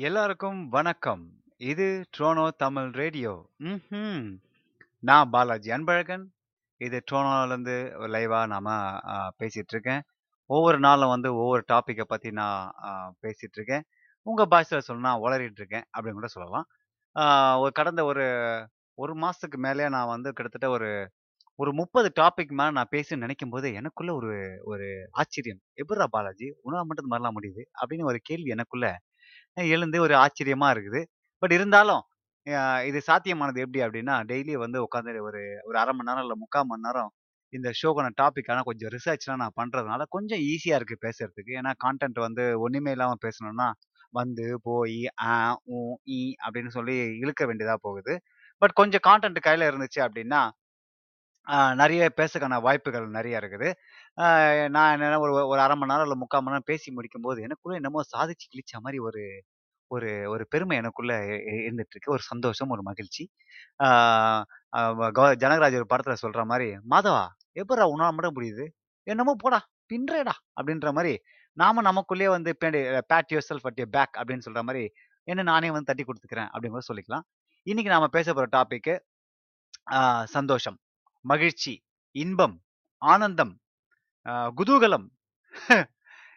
எல்லாருக்கும் வணக்கம். இது ட்ரோனோ தமிழ் ரேடியோ. ம் நான் பாலாஜி அன்பழகன். இது ட்ரோனோலேருந்து லைவாக நாம் பேசிகிட்ருக்கேன் ஒவ்வொரு நாளும் வந்து ஒவ்வொரு டாப்பிக்கை பற்றி நான் பேசிகிட்ருக்கேன் உங்கள் பாஷையில் பாஷையில சொல்லணும்னா இருக்கேன் அப்படின்னு கூட சொல்லலாம். ஒரு கடந்த ஒரு ஒரு மாதத்துக்கு மேலே நான் வந்து கிட்டத்தட்ட ஒரு ஒரு 30 டாபிக் மேலே நான் பேசின்னு நினைக்கும் போது எனக்குள்ள ஒரு ஒரு ஆச்சரியம். எப்படா பாலாஜி! உணவு மட்டும் மாதிரிலாம் முடியுது?" அப்படின்னு ஒரு கேள்வி எனக்குள்ள எழுந்து ஒரு ஆச்சரியமா இருக்குது. பட் இருந்தாலும், அ இது சாத்தியமானது எப்படி அப்படின்னா, டெய்லி வந்து உட்காந்து ஒரு ஒரு 1/2 மணி நேரம் இல்ல 3/4 மணி நேரம் இந்த ஷோக்கான டாப்பிக்கான கொஞ்சம் ரிசர்ச்லாம் நான் பண்றதுனால கொஞ்சம் ஈஸியா இருக்கு பேசுறதுக்கு. ஏன்னா கான்டென்ட் வந்து ஒண்ணுமே இல்லாம பேசணும்னா, வந்து, போயி, ஆ, ஊ, ஈ அப்படின்னு சொல்லி இழுக்க வேண்டியதா போகுது. பட் கொஞ்சம் கான்டென்ட் கையில இருந்துச்சு அப்படின்னா, நிறைய பேசக்கான வாய்ப்புகள் நிறைய இருக்குது. நான் என்னன்னா ஒரு ஒரு அரை மணி நேரம் இல்லை முக்கால் மணி நேரம் பேசி முடிக்கும்போது, எனக்குள்ளே என்னமோ சாதிச்சு கிழிச்ச மாதிரி ஒரு ஒரு ஒரு பெருமை எனக்குள்ளே இருந்துகிட்ருக்கு இருந்துட்டுருக்கு. ஒரு சந்தோஷம், ஒரு மகிழ்ச்சி. க ஜனகராஜ் ஒரு படத்தில் சொல்கிற மாதிரி "மாதவா! எப்படா உன்னால் மட்டும் முடியுது? என்னமோ போடா! பின்றேடா!" அப்படின்ற மாதிரி நாம நமக்குள்ளேயே வந்து bandy pat yourself at your back அப்படின்னு சொல்கிற மாதிரி என்ன நானே வந்து தட்டி கொடுத்துக்கிறேன் அப்படின்னு சொல்லிக்கலாம். இன்னைக்கு நாம பேச போகிற டாபிக்கு சந்தோஷம், மகிழ்ச்சி, இன்பம், ஆனந்தம், குதூகலம்.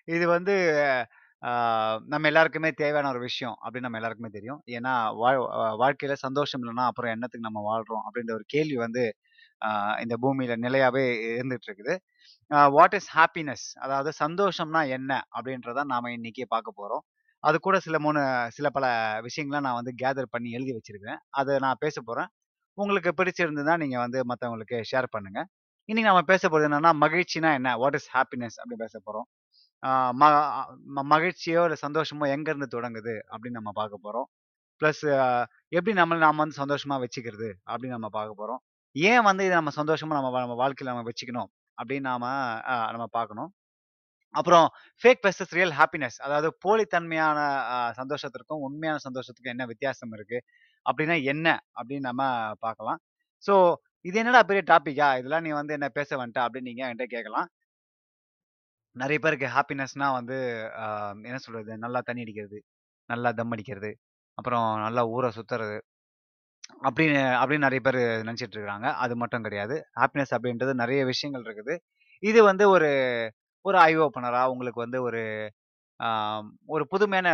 இது வந்து நம்ம எல்லாருக்குமே தேவையான ஒரு விஷயம் அப்படின்னு நம்ம எல்லாருக்குமே தெரியும். ஏன்னா, வாழ் வாழ்க்கையில சந்தோஷம் இல்லைன்னா அப்புறம் என்னத்துக்கு நம்ம வாழ்றோம்? அப்படின்ற ஒரு கேள்வி வந்து இந்த பூமியில நிலையாவே இருந்துட்டு இருக்குது. வாட் இஸ் ஹாப்பினஸ் அதாவது சந்தோஷம்னா என்ன? அப்படின்றத நாம இன்னைக்கு பார்க்க போறோம். அது கூட சில மூணு சில பல விஷயங்களை நான் வந்து கேதர் பண்ணி எழுதி வச்சிருக்கேன் அதை நான் பேச போறேன். உங்களுக்கு பிடிச்சிருந்ததுன்னா, நீங்க வந்து மத்தவங்களுக்கு ஷேர் பண்ணுங்க. இன்னைக்கு நம்ம பேச போகிறது என்னன்னா, மகிழ்ச்சினா என்ன? வாட் இஸ் ஹாப்பினஸ் அப்படி பேச போறோம். ம மகிழ்ச்சியோ, இல்லை சந்தோஷமோ எங்கேருந்து தொடங்குது? அப்படின்னு நம்ம பார்க்க போறோம். ப்ளஸ் எப்படி நம்மளை நாம வந்து சந்தோஷமா வச்சுக்கிறது? அப்படின்னு நம்ம பார்க்க போறோம். ஏன் வந்து இதை நம்ம சந்தோஷமாக நம்ம நம்ம வாழ்க்கையில நம்ம வச்சுக்கணும்? அப்படின்னு நாம நம்ம பார்க்கணும். அப்புறம் ஃபேக் பெஸ்டஸ் ரியல் ஹாப்பினஸ் அதாவது போலித்தன்மையான சந்தோஷத்திற்கும், உண்மையான சந்தோஷத்துக்கும் என்ன வித்தியாசம் இருக்கு? அப்படின்னா என்ன? அப்படின்னு நம்ம பார்க்கலாம். ஸோ, "இது என்னடா பெரிய டாப்பிக்கா இதெல்லாம் நீ வந்து என்ன பேச வந்துட்ட?" அப்படின்னு நீங்க என்கிட்ட கேட்கலாம். நிறைய பேருக்கு ஹாப்பினஸ்னா வந்து என்ன சொல்றது? நல்லா தண்ணி அடிக்கிறது, நல்லா தம் அடிக்கிறது, அப்புறம் நல்லா ஊரை சுத்துறது. அப்படின்னு அப்படின்னு நிறைய பேர் நினச்சிட்டு இருக்காங்க. அது மட்டும் கிடையாது. ஹாப்பினஸ் அப்படின்றது நிறைய விஷயங்கள் இருக்குது. இது வந்து ஒரு ஒரு ஐ ஓப்பனராக உங்களுக்கு வந்து ஒரு ஒரு புதுமையான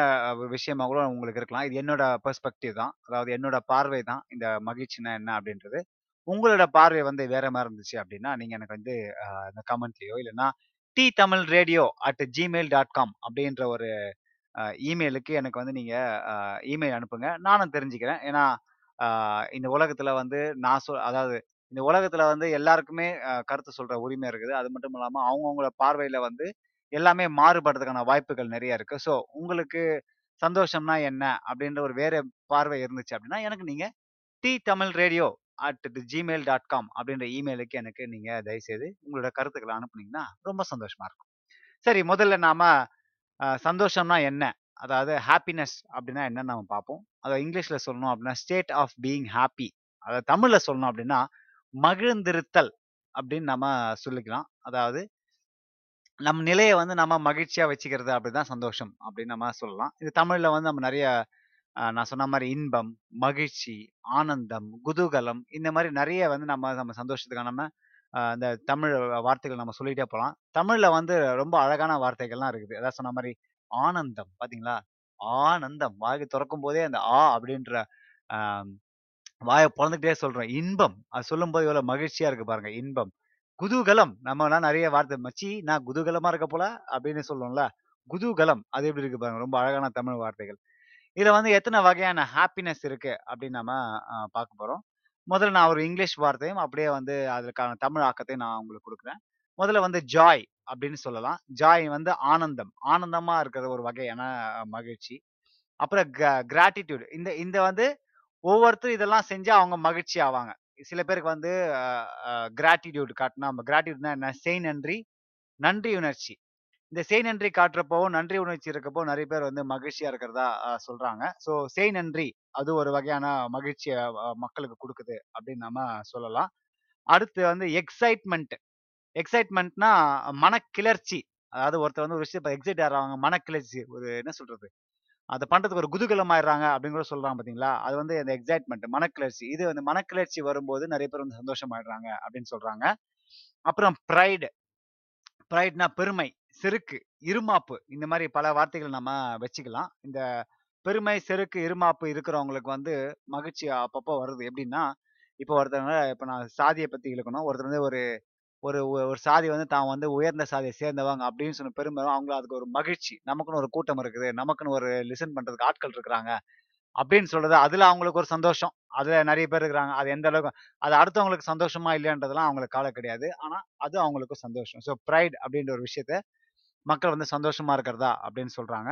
விஷயமா கூட உங்களுக்கு இருக்கலாம். இது என்னோட பெர்ஸ்பெக்டிவ் தான். அதாவது என்னோட பார்வை தான். இந்த மகிழ்ச்சினா என்ன அப்படின்றது. உங்களோட பார்வை வந்து வேற மாதிரி இருந்துச்சு அப்படின்னா, நீங்க எனக்கு வந்து இந்த கமெண்ட்லயோ இல்லைன்னா T Tamil radio at Gmail dot com அப்படின்ற ஒரு இமெயிலுக்கு எனக்கு வந்து நீங்க இமெயில் அனுப்புங்க. நானும் தெரிஞ்சுக்கிறேன். ஏன்னா, இந்த உலகத்துல வந்து நான் சொல் அதாவது இந்த உலகத்துல வந்து எல்லாருக்குமே அ கருத்து சொல்ற உரிமை இருக்குது. அது மட்டும் இல்லாம அவங்கவுங்களோட பார்வையில வந்து எல்லாமே மாறுபடுறதுக்கான வாய்ப்புகள் நிறைய இருக்கு. ஸோ, உங்களுக்கு சந்தோஷம்னா என்ன? அப்படின்ற ஒரு வேற பார்வை இருந்துச்சு அப்படின்னா, எனக்கு நீங்க T Tamil radio at Gmail dot com அப்படின்ற இமெயிலுக்கு எனக்கு நீங்க தயவுசெய்து உங்களோட கருத்துக்களை அனுப்புனீங்கன்னா, ரொம்ப சந்தோஷமா இருக்கும். சரி முதல்ல நாம அ சந்தோஷம்னா என்ன? அதாவது ஹாப்பினஸ் அப்படின்னா என்னன்னு நம்ம பார்ப்போம். அதை இங்கிலீஷ்ல சொல்லணும் அப்படின்னா, ஸ்டேட் ஆஃப் பீயிங் ஹாப்பி அதை தமிழ்ல சொல்லணும் அப்படின்னா, மகிழ்ந்திருத்தல் அப்படின்னு நம்ம சொல்லிக்கலாம். அதாவது நம் நிலையை வந்து நம்ம மகிழ்ச்சியா வச்சுக்கிறது அப்படிதான் சந்தோஷம் அப்படின்னு நம்ம சொல்லலாம். இது தமிழ்ல வந்து நம்ம நிறைய நான் சொன்ன மாதிரி இன்பம், மகிழ்ச்சி, ஆனந்தம், குதூகலம் இந்த மாதிரி நிறைய வந்து நம்ம நம்ம சந்தோஷத்துக்கான நம்ம இந்த தமிழ் வார்த்தைகள் நம்ம சொல்லிட்டே போகலாம் தமிழ்ல வந்து ரொம்ப அழகான வார்த்தைகள்லாம் இருக்குது. அதாவது சொன்ன மாதிரி ஆனந்தம் பார்த்தீங்களா? ஆனந்தம் வாய் திறக்கும் போதே அந்த ஆ அப்படின்ற வாயை பிறந்துகிட்டே சொல்கிறோம் சொல்றோம். இன்பம் அது சொல்லும்போது எவ்வளோ மகிழ்ச்சியா இருக்கு பாருங்க. இன்பம். குதூகலம் நம்மலாம் நிறைய வார்த்தை "மச்சி நான் குதூகலமா இருக்க போல" அப்படின்னு சொல்லுவோம்ல. குதூகலம் அது எப்படி இருக்கு பாருங்க. ரொம்ப அழகான தமிழ் வார்த்தைகள். இதுல வந்து எத்தனை வகையான ஹாப்பினஸ் இருக்கு அப்படின்னு நம்ம பார்க்க போறோம். முதல்ல நான் ஒரு இங்கிலீஷ் வார்த்தையும் அப்படியே வந்து அதற்கான தமிழ் ஆக்கத்தையும் நான் உங்களுக்கு கொடுக்குறேன் முதல்ல வந்து ஜாய் அப்படின்னு சொல்லலாம். ஜாய் வந்து ஆனந்தம். ஆனந்தமா இருக்கிற ஒரு வகையான மகிழ்ச்சி. அப்புறம் கிராட்டிடியூட் இந்த இந்த வந்து ஒவ்வொருத்தரும் இதெல்லாம் செஞ்சு அவங்க மகிழ்ச்சி ஆவாங்க. சில பேருக்கு வந்து கிராட்டிடியூட் காட்டணும் நம்ம காட்டினா என்ன? செய் நன்றி, நன்றி உணர்ச்சி. இந்த செய் நன்றி காட்டுறப்போ, நன்றி உணர்ச்சி இருக்கப்போ நிறைய பேர் வந்து மகிழ்ச்சியா இருக்கிறதா சொல்றாங்க. ஸோ செய் நன்றி அது ஒரு வகையான மகிழ்ச்சியை மக்களுக்கு கொடுக்குது அப்படின்னு நம்ம சொல்லலாம். அடுத்து வந்து எக்ஸைட்மெண்ட் எக்ஸைட்மெண்ட்னா மனக்கிளர்ச்சி. அதாவது ஒருத்தர் வந்து ஒரு விஷயத்த எக்ஸைட் ஆகிறாங்க மனக்கிளர்ச்சி ஒரு என்ன சொல்றது? அதை பண்ணுறதுக்கு ஒரு குதூகலமாயிடுறாங்க அப்படின்னு கூட சொல்றாங்க பார்த்தீங்களா? அது வந்து அந்த எக்ஸைட்மெண்ட் மனக்கிளர்ச்சி. இது வந்து மனக்கிளர்ச்சி வரும்போது நிறைய பேர் வந்து சந்தோஷமாயிடுறாங்க அப்படின்னு சொல்கிறாங்க அப்புறம் ப்ரைடு ப்ரைட்னா பெருமை, செருக்கு, இருமாப்பு இந்த மாதிரி பல வார்த்தைகள் நம்ம வச்சுக்கலாம். இந்த பெருமை, செருக்கு, இருமாப்பு இருக்கிறவங்களுக்கு வந்து மகிழ்ச்சி அப்பப்போ வருது. எப்படின்னா, இப்போ ஒருத்தவங்க இப்போ நான் சாதியை பற்றி இழுக்கணும். ஒருத்தர் வந்து ஒரு ஒரு ஒரு சாதி வந்து தான் வந்து உயர்ந்த சாதியை சேர்ந்தவங்க அப்படின்னு சொன்ன பெருமை அவங்கள அதுக்கு ஒரு மகிழ்ச்சி. நமக்குன்னு ஒரு கூட்டம் இருக்குது. நமக்குன்னு ஒரு லிசன் பண்றதுக்கு ஆட்கள் இருக்கிறாங்க. அப்படின்னு சொல்றது அதுல அவங்களுக்கு ஒரு சந்தோஷம். அதுல நிறைய பேர் இருக்கிறாங்க. அது எந்த அளவுக்கு அது அடுத்தவங்களுக்கு சந்தோஷமா இல்லைன்றதுலாம் அவங்களுக்கு கவலை கிடையாது. ஆனா, அது அவங்களுக்கு சந்தோஷம். ஸோ ப்ரைட் அப்படின்ற ஒரு விஷயத்த மக்கள் வந்து சந்தோஷமா இருக்கிறதா அப்படின்னு சொல்றாங்க.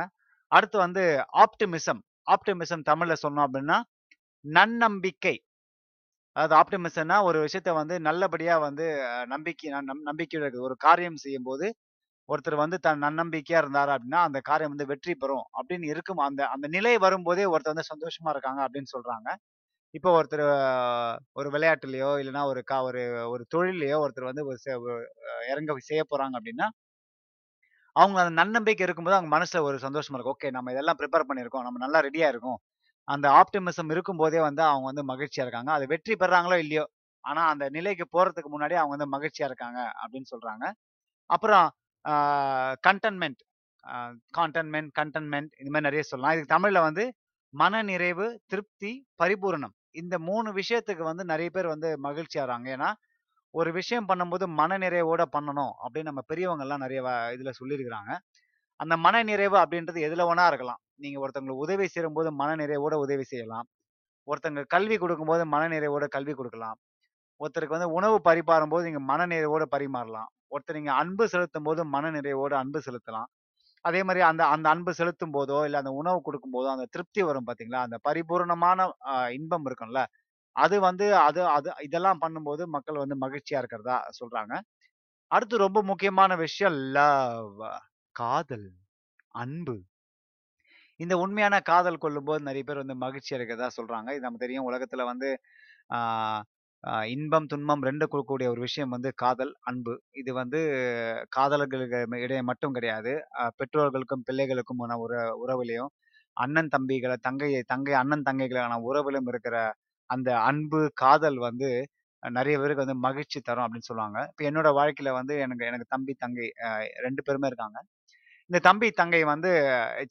அடுத்து வந்து ஆப்டிமிசம். ஆப்டிமிசம் தமிழ்ல சொன்னோம் அப்படின்னா, நன்னம்பிக்கை. அதாவது ஆப்டிமிசம்னா ஒரு விஷயத்த வந்து நல்லபடியாக வந்து நம்பிக்கை நம் நம்பிக்கையோட இருக்குது. ஒரு காரியம் செய்யும்போது, ஒருத்தர் வந்து தன் நன்னம்பிக்கையாக இருந்தார் அப்படின்னா, அந்த காரியம் வந்து வெற்றி பெறும் அப்படின்னு இருக்கும். அந்த அந்த நிலை வரும்போதே ஒருத்தர் வந்து சந்தோஷமாக இருக்காங்க அப்படின்னு சொல்கிறாங்க இப்போ ஒருத்தர் ஒரு விளையாட்டுலையோ இல்லைன்னா ஒரு கா ஒரு ஒரு தொழிலையோ ஒருத்தர் வந்து ஒரு செ இறங்க செய்ய போகிறாங்க அப்படின்னா, அவங்க அந்த நன்னம்பிக்கை இருக்கும்போது அவங்க மனசில் ஒரு சந்தோஷமாக இருக்கும். ஓகே நம்ம இதெல்லாம் ப்ரிப்பேர் பண்ணியிருக்கோம். நம்ம நல்லா ரெடியாக இருக்கும் அந்த ஆப்டிமிசம் இருக்கும்போதே வந்து அவங்க வந்து மகிழ்ச்சியா இருக்காங்க. அது வெற்றி பெறாங்களோ இல்லையோ, ஆனா அந்த நிலைக்கு போறதுக்கு முன்னாடி அவங்க வந்து மகிழ்ச்சியா இருக்காங்க அப்படின்னு சொல்றாங்க. அப்புறம் கண்டன்மெண்ட் கான்டன்மெண்ட் கண்டன்மெண்ட் இந்த மாதிரி நிறைய சொல்லலாம். இதுக்கு தமிழ்ல வந்து மனநிறைவு, திருப்தி, பரிபூரணம். இந்த மூணு விஷயத்துக்கு வந்து நிறைய பேர் வந்து மகிழ்ச்சியாறாங்க. ஏன்னா, ஒரு விஷயம் பண்ணும்போது மனநிறைவோட பண்ணணும் அப்படின்னு நம்ம பெரியவங்க எல்லாம் நிறைய இதுல சொல்லியிருக்கிறாங்க. அந்த மனநிறைவு அப்படின்றது எதுல வேணா இருக்கலாம். நீங்க ஒருத்தவங்களுக்கு உதவி செய்யும்போது மனநிறைவோட உதவி செய்யலாம். ஒருத்தங்க கல்வி குடுக்கும்போது மனநிறைவோட கல்வி கொடுக்கலாம் ஒருத்தருக்கு வந்து உணவு பரிமாறும்போது நீங்க மனநிறைவோட பரிமாறலாம். ஒருத்தர் நீங்க அன்பு செலுத்தும்போது மனநிறைவோட அன்பு செலுத்தலாம். அதே மாதிரி அந்த அந்த அன்பு செலுத்தும் போதோ இல்ல அந்த உணவு கொடுக்கும் போதோ அந்த திருப்தி வரும் பார்த்தீங்களா? அந்த பரிபூரணமான இன்பம் இருக்கும்ல. அது வந்து அது அது இதெல்லாம் பண்ணும்போது மக்கள் வந்து மகிழ்ச்சியா இருக்கிறதா சொல்றாங்க. அடுத்து ரொம்ப முக்கியமான விஷயம் லவ் காதல், அன்பு. இந்த உண்மையான காதல் கொள்ளும்போது நிறைய பேர் வந்து மகிழ்ச்சி இருக்கிறதா சொல்றாங்க. இது நம்ம தெரியும் உலகத்துல வந்து இன்பம், துன்பம் ரெண்டு கொடுக்கக்கூடிய ஒரு விஷயம் வந்து காதல், அன்பு. இது வந்து காதலர்களுக்கு இடையே மட்டும் கிடையாது. பெற்றோர்களுக்கும், பிள்ளைகளுக்குமான உற உறவுலையும் அண்ணன் தம்பிகளை தங்கை தங்கை அண்ணன் தங்கைகளான உறவிலும் இருக்கிற அந்த அன்பு, காதல் வந்து நிறைய பேருக்கு வந்து மகிழ்ச்சி தரும் அப்படின்னு சொல்லுவாங்க. இப்போ என்னோட வாழ்க்கையில வந்து எனக்கு எனக்கு தம்பி, தங்கை ரெண்டு பேருமே இருக்காங்க. இந்த தம்பி, தங்கை வந்து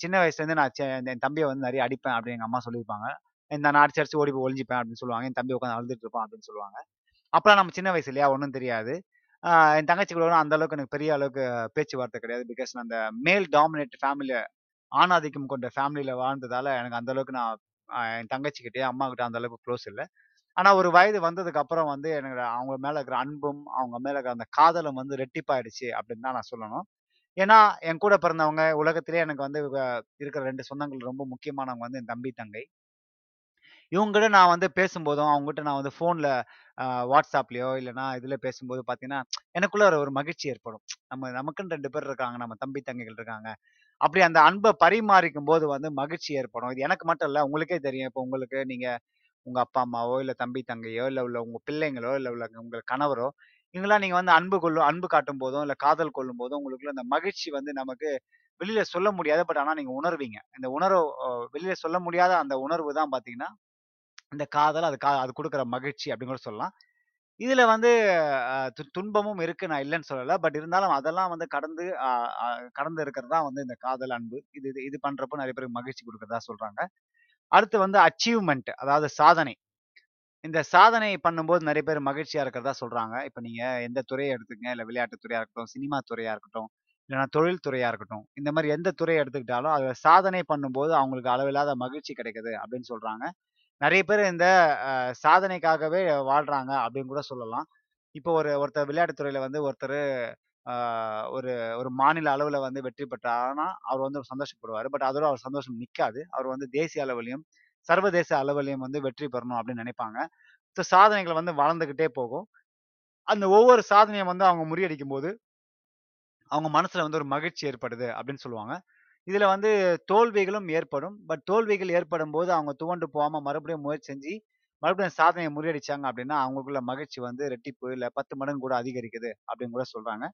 சின்ன வயசுலேருந்து நான் செ என் தம்பியை வந்து நிறைய அடிப்பேன் அப்படின்னு எங்கள் அம்மா சொல்லியிருப்பாங்க. இந்த நான் அடிச்சு அடிச்சு ஓடி போய் ஒளிஞ்சுப்பேன் அப்படின்னு சொல்லுவாங்க. என் தம்பி உட்காந்து அழுதுட்டு இருப்பான் அப்படின்னு சொல்லுவாங்க. அப்போலாம் நம்ம சின்ன வயசு இல்லையா? ஒன்றும் தெரியாது. என் தங்கச்சி கூட அந்த அளவுக்கு எனக்கு பெரிய அளவுக்கு பேச்சுவார்த்தை கிடையாது. பிகாஸ் நான் அந்த மேல் டாமினேட் ஃபேமிலியை ஆணாதிக்கம் கொண்ட ஃபேமிலியில் வாழ்ந்ததால எனக்கு அந்த அளவுக்கு நான் என் என் அம்மா அம்மாகிட்ட அந்த அளவுக்கு க்ளோஸ் இல்லை ஆனால் ஒரு வயது வந்ததுக்கு அப்புறம் வந்து எனக்கு அவங்க மேலே இருக்கிற அன்பும், அவங்க மேலே இருக்கிற அந்த காதலும் வந்து ரெட்டிப்பாயிடுச்சு அப்படின்னு தான் நான் சொல்லணும். ஏன்னா, என் கூட பிறந்தவங்க உலகத்திலே எனக்கு வந்து இருக்கிற ரெண்டு சொந்தங்கள் ரொம்ப முக்கியமானவங்க வந்து என் தம்பி, தங்கை. இவங்ககிட்ட நான் வந்து பேசும்போதும், அவங்ககிட்ட நான் வந்து ஃபோனில் வாட்ஸ்அப்லையோ இல்லைனா இதில் பேசும்போது பார்த்தீங்கன்னா, எனக்குள்ள ஒரு ஒரு மகிழ்ச்சி ஏற்படும். நம்ம நமக்குன்னு ரெண்டு பேர் இருக்காங்க. நம்ம தம்பி, தங்கைகள் இருக்காங்க. அப்படி அந்த அன்பை பரிமாறிக்கும் போது வந்து மகிழ்ச்சி ஏற்படும். இது எனக்கு மட்டும் இல்லை உங்களுக்கே தெரியும். இப்போ உங்களுக்கு நீங்கள் உங்கள் அப்பா, அம்மாவோ, இல்லை தம்பி, தங்கையோ, இல்லை உள்ள உங்கள் பிள்ளைங்களோ, இல்லை உள்ள உங்கள் கணவரோ, இவங்கலாம் நீங்க வந்து அன்பு கொள்ளும் அன்பு காட்டும் போதும் இல்ல காதல் கொள்ளும் போதும் உங்களுக்குள்ள அந்த மகிழ்ச்சி வந்து நமக்கு வெளியில சொல்ல முடியாது. பட் ஆனா நீங்க உணர்வீங்க. இந்த உணர்வு வெளியில சொல்ல முடியாத அந்த உணர்வு தான் பார்த்தீங்கன்னா, இந்த காதல் அது கா அது கொடுக்குற மகிழ்ச்சி அப்படின்னு கூட சொல்லலாம். இதுல வந்து துன்பமும் இருக்கு. நான் இல்லைன்னு சொல்லல. பட் இருந்தாலும் அதெல்லாம் வந்து கடந்து கடந்து இருக்கிறது தான் வந்து இந்த காதல், அன்பு. இது இது இது பண்றப்போ நிறைய பேருக்கு மகிழ்ச்சி கொடுக்குறதா சொல்றாங்க. அடுத்து வந்து அச்சீவ்மெண்ட் அதாவது சாதனை. இந்த சாதனை பண்ணும்போது நிறைய பேர் மகிழ்ச்சியா இருக்கிறதா சொல்றாங்க. இப்ப நீங்க எந்த துறையை எடுத்துக்கங்க. இல்ல விளையாட்டு துறையா இருக்கட்டும், சினிமா துறையா இருக்கட்டும், இல்லைன்னா தொழில் துறையா இருக்கட்டும். இந்த மாதிரி எந்த துறையை எடுத்துக்கிட்டாலும், அதுல சாதனை பண்ணும்போது அவங்களுக்கு அளவில்லாத மகிழ்ச்சி கிடைக்குது அப்படின்னு சொல்றாங்க. நிறைய பேர் இந்த அ சாதனைக்காகவே வாழ்றாங்க அப்படின்னு கூட சொல்லலாம். இப்போ ஒரு ஒருத்தர் விளையாட்டு துறையில வந்து ஒருத்தர் ஆஹ் ஒரு ஒரு மாநில அளவுல வந்து வெற்றி பெற்றாருன்னா அவர் வந்து சந்தோஷப்படுவாரு. பட் அதோட அவர் சந்தோஷம் நிக்காது. அவர் வந்து தேசிய அளவிலயும், சர்வதேச அளவிலையும் வந்து வெற்றி பெறணும் அப்படின்னு நினைப்பாங்க. ஸோ சாதனைகள் வந்து வளர்ந்துக்கிட்டே போகும். அந்த ஒவ்வொரு சாதனையும் வந்து அவங்க முறியடிக்கும்போது, அவங்க மனசுல வந்து ஒரு மகிழ்ச்சி ஏற்படுது அப்படின்னு சொல்லுவாங்க. இதுல வந்து தோல்விகளும் ஏற்படும். பட் தோல்விகள் ஏற்படும் போது அவங்க துவண்டு போகாம மறுபடியும் முயற்சி செஞ்சு, மறுபடியும் சாதனையை முறியடிச்சாங்க அப்படின்னா, அவங்களுக்குள்ள மகிழ்ச்சி வந்து ரெட்டிப்பு இல்லை பத்து மடங்கு கூட அதிகரிக்குது அப்படின்னு கூட சொல்றாங்க.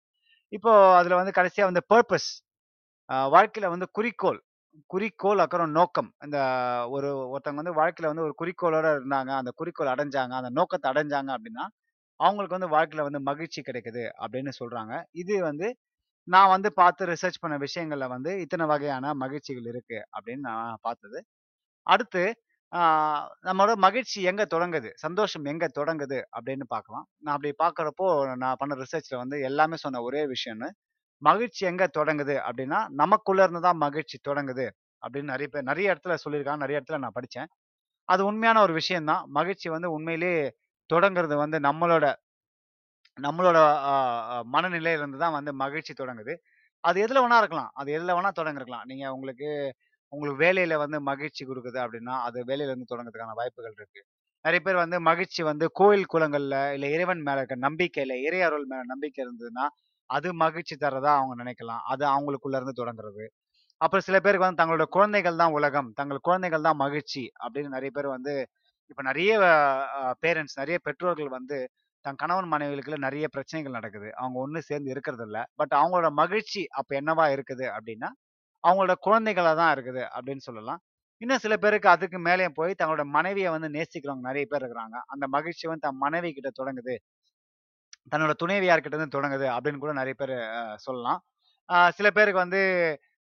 இப்போ அதுல வந்து கடைசியா வந்து பர்பஸ் வாழ்க்கையில வந்து குறிக்கோள். குறிக்கோள், அப்புறம் நோக்கம். இந்த ஒரு ஒருத்தவங்க வந்து வாழ்க்கையில வந்து ஒரு குறிக்கோளோட இருந்தாங்க. அந்த குறிக்கோள் அடைஞ்சாங்க. அந்த நோக்கத்தை அடைஞ்சாங்க அப்படின்னா அவங்களுக்கு வந்து வாழ்க்கையில வந்து மகிழ்ச்சி கிடைக்குது அப்படின்னு சொல்றாங்க. இது வந்து நான் வந்து பார்த்து ரிசர்ச் பண்ண விஷயங்கள்ல வந்து இத்தனை வகையான மகிழ்ச்சிகள் இருக்கு அப்படின்னு நான் பார்த்தது. அடுத்து ஆஹ் நம்மளோட மகிழ்ச்சி எங்க தொடங்குது? சந்தோஷம் எங்க தொடங்குது? அப்படின்னு பார்க்கலாம். நான் அப்படி பார்க்கிறப்போ நான் பண்ண ரிசர்ச்ல வந்து எல்லாமே சொன்ன ஒரே விஷயம்னு, மகிழ்ச்சி எங்க தொடங்குது அப்படின்னா நமக்குள்ள இருந்து தான் மகிழ்ச்சி தொடங்குது அப்படின்னு நிறைய பேர் நிறைய இடத்துல சொல்லியிருக்காங்க. நிறைய இடத்துல நான் படிச்சேன். அது உண்மையான ஒரு விஷயம் தான். மகிழ்ச்சி வந்து உண்மையிலேயே தொடங்குறது வந்து நம்மளோட நம்மளோட மனநிலையிலிருந்து தான் வந்து மகிழ்ச்சி தொடங்குது. அது எதுல வேணா இருக்கலாம். அது எதுல வேணா தொடங்கிருக்கலாம். நீங்க உங்களுக்கு உங்களுக்கு வேலையில வந்து மகிழ்ச்சி குடுக்குது அப்படின்னா அது வேலையில இருந்து வாய்ப்புகள் இருக்கு. நிறைய பேர் வந்து மகிழ்ச்சி வந்து கோயில், குளங்கள்ல இல்ல இறைவன் மேல இருக்க நம்பிக்கையில, இறையருள் மேல நம்பிக்கை இருந்ததுன்னா, அது மகிழ்ச்சி தரதா அவங்க நினைக்கலாம். அது அவங்களுக்குள்ள இருந்து தொடங்குறது. அப்புறம் சில பேருக்கு வந்து தங்களோட குழந்தைகள் தான் உலகம். தங்கள் குழந்தைகள் தான் மகிழ்ச்சி அப்படின்னு நிறைய பேர் வந்து இப்ப நிறைய பேரண்ட்ஸ் நிறைய பெற்றோர்கள் வந்து தன் கணவன் மனைவிகளுக்குள்ள நிறைய பிரச்சனைகள் நடக்குது. அவங்க ஒன்று சேர்ந்து இருக்கிறது இல்லை பட் அவங்களோட மகிழ்ச்சி அப்ப என்னவா இருக்குது அப்படின்னா அவங்களோட குழந்தைகளாக தான் இருக்குது அப்படின்னு சொல்லலாம். இன்னும் சில பேருக்கு அதுக்கு மேலேயும் போய் தங்களோட மனைவியை வந்து நேசிக்கிறவங்க நிறைய பேர் இருக்கிறாங்க. அந்த மகிழ்ச்சி வந்து தன் மனைவி கிட்ட தொடங்குது. தன்னோட துணைவியார்கிட்ட இருந்து தொடங்குது அப்படின்னு கூட நிறைய பேர் சொல்லலாம். சில பேருக்கு வந்து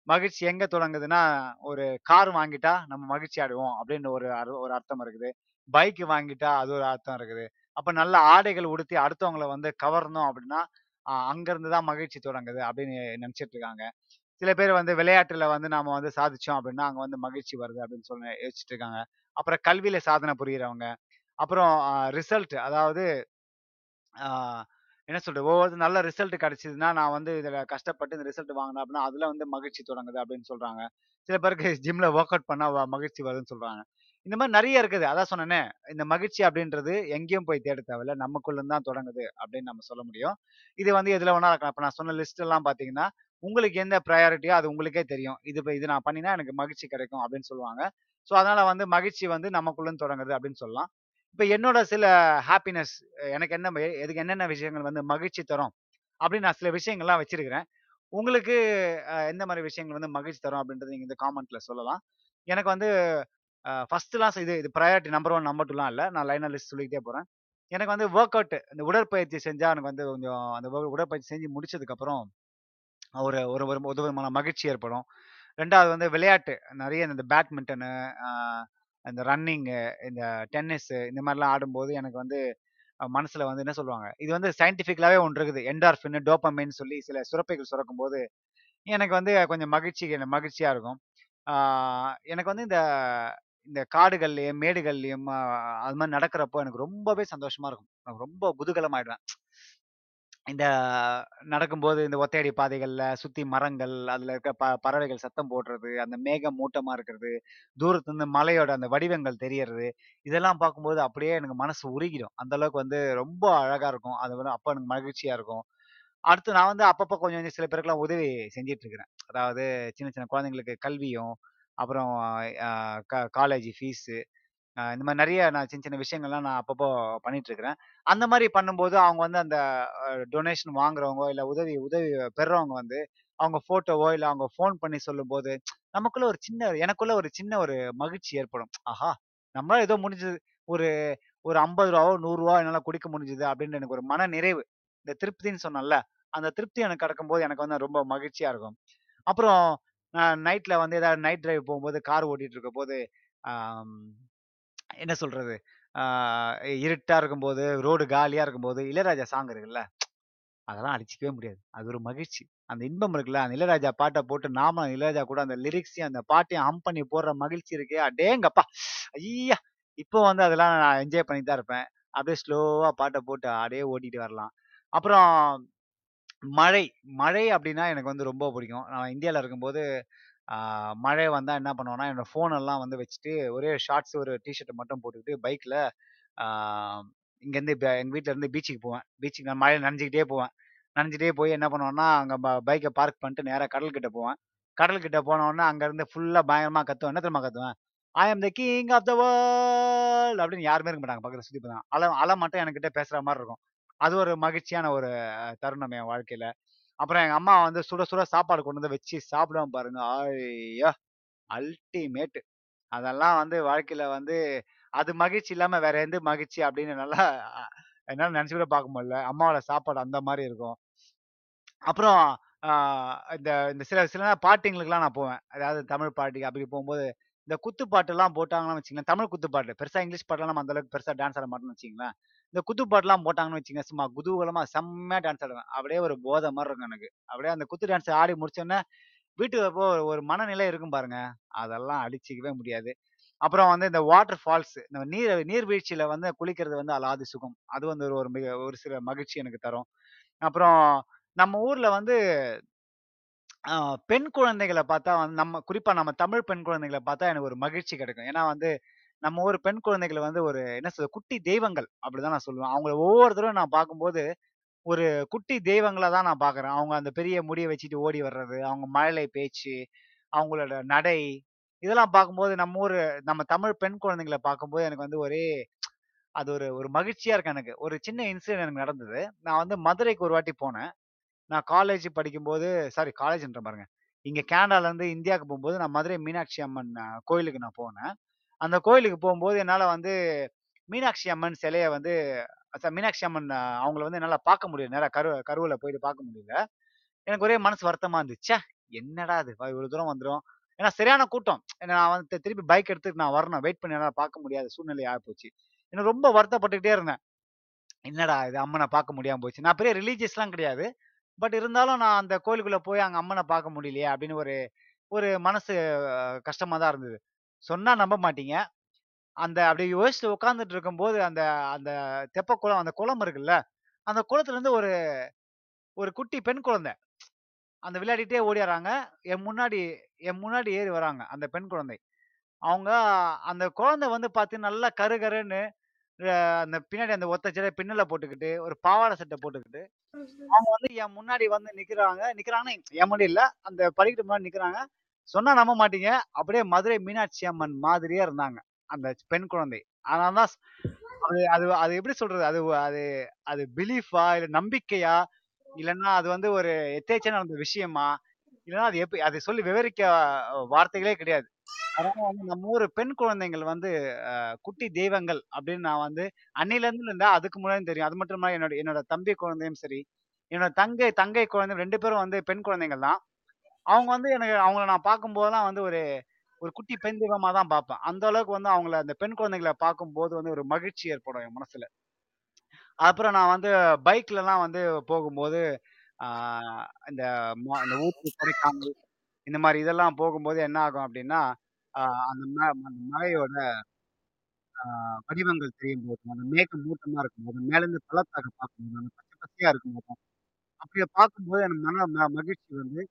மகிழ்ச்சி எங்க தொடங்குதுன்னா, ஒரு கார் வாங்கிட்டா நம்ம மகிழ்ச்சி அடைவோம் அப்படின்னு ஒரு அரு ஒரு அர்த்தம் இருக்குது. பைக் வாங்கிட்டா அது ஒரு அர்த்தம் இருக்குது. அப்ப நல்ல ஆடைகள் உடுத்தி அடுத்தவங்களை வந்து கவர்ணும் அப்படின்னா, அங்கிருந்து தான் மகிழ்ச்சி தொடங்குது அப்படின்னு நினைச்சிட்டு இருக்காங்க. சில பேர் வந்து விளையாட்டுல வந்து நாம வந்து சாதிச்சோம் அப்படின்னா, அங்க வந்து மகிழ்ச்சி வருது அப்படின்னு சொல்லி யோசிச்சுட்டு இருக்காங்க. அப்புறம் கல்வியில சாதனை புரியறவங்க. அப்புறம் ரிசல்ட் அதாவது என்ன சொல்றது? ஒவ்வொரு நல்ல ரிசல்ட் கிடைச்சதுன்னா, நான் வந்து இதில் கஷ்டப்பட்டு இந்த ரிசல்ட் வாங்கினேன் அப்படின்னா, அதில் வந்து மகிழ்ச்சி தொடங்குது அப்படின்னு சொல்கிறாங்க சில பேருக்கு ஜிம்மில் ஒர்க் அவுட் பண்ணால் மகிழ்ச்சி வருதுன்னு சொல்கிறாங்க இந்த மாதிரி நிறைய இருக்குது. அதான் சொன்னேனே, இந்த மகிழ்ச்சி அப்படின்றது எங்கேயும் போய் தேட தேவையில்ல. நமக்குள்ள தான் தொடங்குது அப்படின்னு நம்ம சொல்ல முடியும். இது வந்து எதில் வேணா இருக்கலாம். இப்போ நான் சொன்ன லிஸ்ட் எல்லாம் பார்த்தீங்கன்னா, உங்களுக்கு எந்த ப்ரையாரிட்டியோ அது உங்களுக்கே தெரியும். இது இப்போ இது நான் பண்ணினா எனக்கு மகிழ்ச்சி கிடைக்கும் அப்படின்னு சொல்லுவாங்க. ஸோ அதனால வந்து மகிழ்ச்சி வந்து நமக்குள்ளேருந்து தொடங்குது அப்படின்னு சொல்லலாம். இப்போ என்னோட சில ஹாப்பினஸ் எனக்கு என்ன எதுக்கு என்னென்ன விஷயங்கள் வந்து மகிழ்ச்சி தரும் அப்படின்னு நான் சில விஷயங்கள்லாம் வச்சிருக்கிறேன். உங்களுக்கு எந்த மாதிரி விஷயங்கள் வந்து மகிழ்ச்சி தரும் அப்படின்றத நீங்கள் இந்த காமெண்ட்ல சொல்லலாம். எனக்கு வந்து ஃபஸ்ட்டுலாம் ஃபர்ஸ்ட்லாம் இது இது ப்ரையாரிட்டி நம்பர் ஒன் நம்பர் டூலாம் இல்லை நான் லைனாக லிஸ்ட் சொல்லிக்கிட்டே போகிறேன் எனக்கு வந்து ஒர்க் அவுட் இந்த உடற்பயிற்சி செஞ்சால் எனக்கு வந்து கொஞ்சம் அந்த உ உடற்பயிற்சி செஞ்சு முடிச்சதுக்கப்புறம் ஒரு ஒரு ஒரு ஒரு விதமான மகிழ்ச்சி ஏற்படும். ரெண்டாவது வந்து விளையாட்டு. நிறைய இந்த பேட்மிண்டனு, இந்த ரன்னிங்கு, இந்த டென்னிஸ்ஸு இந்த மாதிரிலாம் ஆடும்போது எனக்கு வந்து மனசில் வந்து என்ன சொல்லுவாங்க, இது வந்து சயின்டிஃபிக்கலாகவே ஒன்று இருக்குது. என்டார்ஃபின், டோப்பமின்னு சொல்லி சில சுரப்பிகள் சுரக்கும்போது, எனக்கு வந்து கொஞ்சம் மகிழ்ச்சி மகிழ்ச்சியாக இருக்கும். எனக்கு வந்து இந்த இந்த காடுகள்லையும் மேடுகள்லையும் அது மாதிரி நடக்கிறப்போ எனக்கு ரொம்பவே சந்தோஷமாக இருக்கும். நான் ரொம்ப குதூகலமாயிடுவேன். இந்த நடக்கும்போது இந்த ஒத்தையடி பாதைகளில் சுற்றி மரங்கள், அதில் இருக்க ப பறவைகள் சத்தம் போடுறது, அந்த மேகம் மூட்டமாக இருக்கிறது, தூரத்துலேருந்து மலையோட அந்த வடிவங்கள் தெரியறது, இதெல்லாம் பார்க்கும்போது அப்படியே எனக்கு மனசு உருகிடும். அந்த அளவுக்கு வந்து ரொம்ப அழகாக இருக்கும். அது வந்து அப்போ எனக்கு மகிழ்ச்சியாக இருக்கும். அடுத்து நான் வந்து அப்பப்போ கொஞ்சம் கொஞ்சம் சில பேருக்குலாம் உதவி செஞ்சுட்டு இருக்கிறேன். அதாவது சின்ன சின்ன குழந்தைங்களுக்கு கல்வியும், அப்புறம் க காலேஜ் ஃபீஸு இந்த மாதிரி நிறைய நான் சின்ன சின்ன விஷயங்கள்லாம் நான் அப்பப்போ பண்ணிட்டு இருக்கிறேன். அந்த மாதிரி பண்ணும்போது அவங்க வந்து அந்த டொனேஷன் வாங்குறவங்க, இல்ல உதவி உதவி பெறுறவங்க வந்து அவங்க ஃபோட்டோவோ, இல்ல அவங்க ஃபோன் பண்ணி சொல்லும்போது, நமக்குள்ள ஒரு சின்ன எனக்குள்ள ஒரு சின்ன ஒரு மகிழ்ச்சி ஏற்படும். ஆஹா! நம்மளால ஏதோ முடிஞ்சது. ஒரு ஒரு ரூ. 50 ரூ. 100 என்னால குடிக்க முடிஞ்சது அப்படின்னு எனக்கு ஒரு மன நிறைவு. இந்த திருப்தின்னு சொன்னேன்ல, அந்த திருப்தி எனக்கு கிடைக்கும்போது எனக்கு வந்து ரொம்ப மகிழ்ச்சியா இருக்கும். அப்புறம் நான் நைட்ல வந்து ஏதாவது நைட் டிரைவ் போகும்போது கார் ஓட்டிட்டு இருக்க போது என்ன சொல்றது? இருட்டா இருக்கும்போது, ரோடு காலியா இருக்கும்போது, இளையராஜா சாங் இருக்குல்ல, அதெல்லாம் அடிச்சுக்கவே முடியாது. அது ஒரு மகிழ்ச்சி. அந்த இன்பம் இருக்குல்ல, அந்த இளையராஜா பாட்டை போட்டு நாம இளையராஜா கூட அந்த லிரிக்ஸையும், அந்த பாட்டையும் ஹம் பண்ணி போடுற மகிழ்ச்சி இருக்கே, அடேங்கப்பா! ஐயா இப்போ வந்து அதெல்லாம் நான் என்ஜாய் பண்ணி தான் இருப்பேன். அப்படியே ஸ்லோவா பாட்டை போட்டு அப்படியே ஓட்டிட்டு வரலாம். அப்புறம் மழை. மழை அப்படின்னா எனக்கு வந்து ரொம்ப பிடிக்கும். நான் இந்தியாவில் இருக்கும்போது, மழை வந்தால் என்ன பண்ணுவேன்னா, என்னோட ஃபோன் எல்லாம் வந்து வச்சுட்டு, ஒரே ஷார்ட்ஸ், ஒரு டிஷர்ட்டை மட்டும் போட்டுக்கிட்டு பைக்கில் இங்கேருந்து எங்கள் வீட்டில் இருந்து பீச்சுக்கு போவேன். பீச்சுக்கு நான் மழையில நனைஞ்சிக்கிட்டே போவேன். நனைஞ்சிட்டே போய் என்ன பண்ணுவேன்னா, அங்கே பைக்கை பார்க் பண்ணிட்டு நேராக கடல்கிட்ட போவேன். கடல்கிட்ட போனோடனே அங்கேருந்து ஃபுல்லாக பயங்கரமாக பயங்கரமா கத்துவேன். என்ன தெரியுமா கத்துவேன்? "I am the king of the world அப்படின்னு யாருமே இருக்க மாட்டாங்க பக்கத்தில் சுற்றி போதான் அல அல மட்டும் என்கிட்ட பேசுகிற மாதிரி இருக்கும். அது ஒரு மகிழ்ச்சியான ஒரு தருணம் என் வாழ்க்கையில் அப்புறம் எங்கள் அம்மா வந்து சுட சுட சாப்பாடு கொண்டு வந்து வச்சு சாப்பிடுவோம் பாருங்க. ஐயோ! அல்டிமேட். அதெல்லாம் வந்து வாழ்க்கையில வந்து அது மகிழ்ச்சி இல்லாமல் வேற எந்த மகிழ்ச்சி அப்படின்னு நல்லா என்னால் நினச்சி கூட பார்க்க முடியல. அம்மாவோட சாப்பாடு அந்த மாதிரி இருக்கும். அப்புறம் இந்த இந்த சில சில நேரம் பாட்டிங்களுக்குலாம் நான் போவேன். அதாவது தமிழ் பாட்டி அப்படி போகும்போது இந்த குத்து பாட்டுலாம் போட்டாங்கன்னு வச்சுக்கங்களேன், தமிழ் குத்து பாட்டு. பெருசாக இங்கிலீஷ் பாட்டுலாம் நம்ம அந்த அளவுக்கு டான்ஸ் ஆட மாட்டோம்னு வச்சுக்கங்களேன். இந்த குத்து பாட்டுலாம் போட்டாங்கன்னு வச்சுக்கோங்க சும்மா குதூகலமா செம்மையா டான்ஸ் ஆடுவேன். அப்படியே ஒரு போதை மாதிரி இருக்கும் எனக்கு. அப்படியே அந்த குத்து டான்ஸ் ஆடி முடிச்சோனே, வீட்டுக்கு போ ஒரு மனநிலை இருக்கும் பாருங்க. அதெல்லாம் அடிச்சிக்கவே முடியாது. அப்புறம் வந்து இந்த வாட்டர் ஃபால்ஸ் இந்த நீர் நீர்வீழ்ச்சியில வந்து குளிக்கிறது வந்து அலாதி சுகம். அது வந்து ஒரு ஒரு மிக ஒரு சில மகிழ்ச்சி எனக்கு தரும். அப்புறம் நம்ம ஊர்ல வந்து பெண் குழந்தைகளை பார்த்தா வந்து நம்ம குறிப்பா நம்ம தமிழ் பெண் குழந்தைகளை பார்த்தா எனக்கு ஒரு மகிழ்ச்சி கிடைக்கும். ஏன்னா வந்து, நம்ம ஊர் பெண் குழந்தைகளை வந்து ஒரு என்ன சொல்ற குட்டி தெய்வங்கள் அப்படிதான் நான் சொல்லுவேன். அவங்கள ஒவ்வொருத்தரும் நான் பார்க்கும்போது, ஒரு குட்டி தெய்வங்களை தான் நான் பார்க்குறேன். அவங்க அந்த பெரிய முடியை வச்சுட்டு ஓடி வர்றது, அவங்க மழலை பேச்சு, அவங்களோட நடை, இதெல்லாம் பார்க்கும்போது நம்ம ஊர் நம்ம தமிழ் பெண் குழந்தைங்களை பார்க்கும்போது எனக்கு வந்து ஒரே அது ஒரு ஒரு மகிழ்ச்சியா இருக்கு எனக்கு. ஒரு சின்ன இன்சிடென்ட் எனக்கு நடந்தது. நான் வந்து மதுரைக்கு ஒரு வாட்டி போனேன். நான் காலேஜ் படிக்கும்போது சாரி காலேஜ்ன்ற பாருங்க. இங்க கேனடாலருந்து இந்தியாவுக்கு போகும்போது நான் மதுரை மீனாட்சி அம்மன் கோயிலுக்கு நான் போனேன். அந்த கோயிலுக்கு போகும்போது என்னால் வந்து மீனாட்சி அம்மன் சிலையை வந்து மீனாட்சி அம்மன் அவங்கள வந்து என்னால் பார்க்க முடியல. நேராக கரு கருவில் போயிட்டு பார்க்க முடியல. எனக்கு ஒரே மனசு வருத்தமாக இருந்துச்சே என்னடா இது இவ்வளோ தூரம் வந்துரும். ஏன்னா சரியான கூட்டம். ஏன்னா நான் வந்து திருப்பி பைக் எடுத்துட்டு நான் வரணும். வெயிட் பண்ணி என்னால் பார்க்க முடியாத சூழ்நிலை ஆகிப்போச்சு எனக்கு ரொம்ப வருத்தப்பட்டுக்கிட்டே இருந்தேன். என்னடா இது அம்மனை பார்க்க முடியாமல் போச்சு. நான் பெரிய ரிலீஜியஸ்லாம் கிடையாது. பட் இருந்தாலும் நான் அந்த கோயிலுக்குள்ளே போய் அங்கே அம்மனை பார்க்க முடியலையே அப்படின்னு ஒரு ஒரு மனசு கஷ்டமாக தான் இருந்தது. சொன்னா நம்ப மாட்டீங்க. அந்த அப்படியே யோசிச்சுட்டு உட்கார்ந்துட்டு இருக்கும்போது, அந்த அந்த தெப்ப குளம் அந்த குளம் இருக்குல்ல, அந்த குளத்துல இருந்து ஒரு ஒரு குட்டி பெண் குழந்தை. அந்த விளையாடிட்டே ஓடிடுறாங்க என் முன்னாடி என் முன்னாடி ஏறி வராங்க. அந்த பெண் குழந்தை. அவங்க அந்த குழந்தை வந்து பார்த்து நல்லா கரு கருன்னு அந்த பின்னாடி அந்த ஒத்த ஜடை பின்னல போட்டுக்கிட்டு, ஒரு பாவாடை சட்டை போட்டுக்கிட்டு அவங்க வந்து என் முன்னாடி வந்து நிக்கிறாங்க. நிக்கிறாங்கன்னா, என் முன்னாடி இல்ல. அந்த படிக்கட்டு முன்னாடி நிக்கிறாங்க. சொன்னா நம்ப மாட்டீங்க. அப்படியே மதுரை மீனாட்சி அம்மன் மாதிரியே இருந்தாங்க. அந்த பெண் குழந்தை. அதனால தான் அது அது அது எப்படி சொல்றது? அது அது அது பிலீஃபா? இல்ல நம்பிக்கையா? இல்லைன்னா அது வந்து ஒரு எதேர்ச்சையா நடந்த விஷயமா? இல்லைன்னா அது எப்படி அதை சொல்லி விவரிக்க வார்த்தைகளே கிடையாது. அதனால வந்து நம்ம ஊர் பெண் குழந்தைகள் வந்து குட்டி தெய்வங்கள் அப்படின்னு நான் வந்து அன்னையிலருந்து இருந்தால் அதுக்கு முன்னாடி தெரியும். அது மட்டும் இல்லாமல் என்னோட என்னோட தம்பி குழந்தையும் சரி, என்னோட தங்கை தங்கை குழந்தை ரெண்டு பேரும் வந்து பெண் குழந்தைகள் தான். அவங்க வந்து எனக்கு அவங்கள நான் பார்க்கும்போதெல்லாம் வந்து ஒரு ஒரு குட்டி பெண் தெய்வமா தான் பார்ப்பேன். அந்த அளவுக்கு வந்து அவங்கள அந்த பெண் குழந்தைகளை பார்க்கும்போது வந்து ஒரு மகிழ்ச்சி ஏற்படும் என் மனசுல. அப்புறம் நான் வந்து பைக்லலாம் வந்து போகும்போது, இந்த ம இந்த ஊட்டி, கொடைக்கானல் இந்த மாதிரி இதெல்லாம் போகும்போது என்ன ஆகும் அப்படின்னா அந்த ம அந்த மலையோட வடிவங்கள் தெரியும் போது அந்த மேகம் மூட்டமா இருக்கும்போது, மேலேருந்து பள்ளத்தாக பார்க்கும்போது, அந்த பச்சை பச்சையா இருக்கும்போது, அப்படியே பார்க்கும்போது எனக்கு மன மகிழ்ச்சி வந்து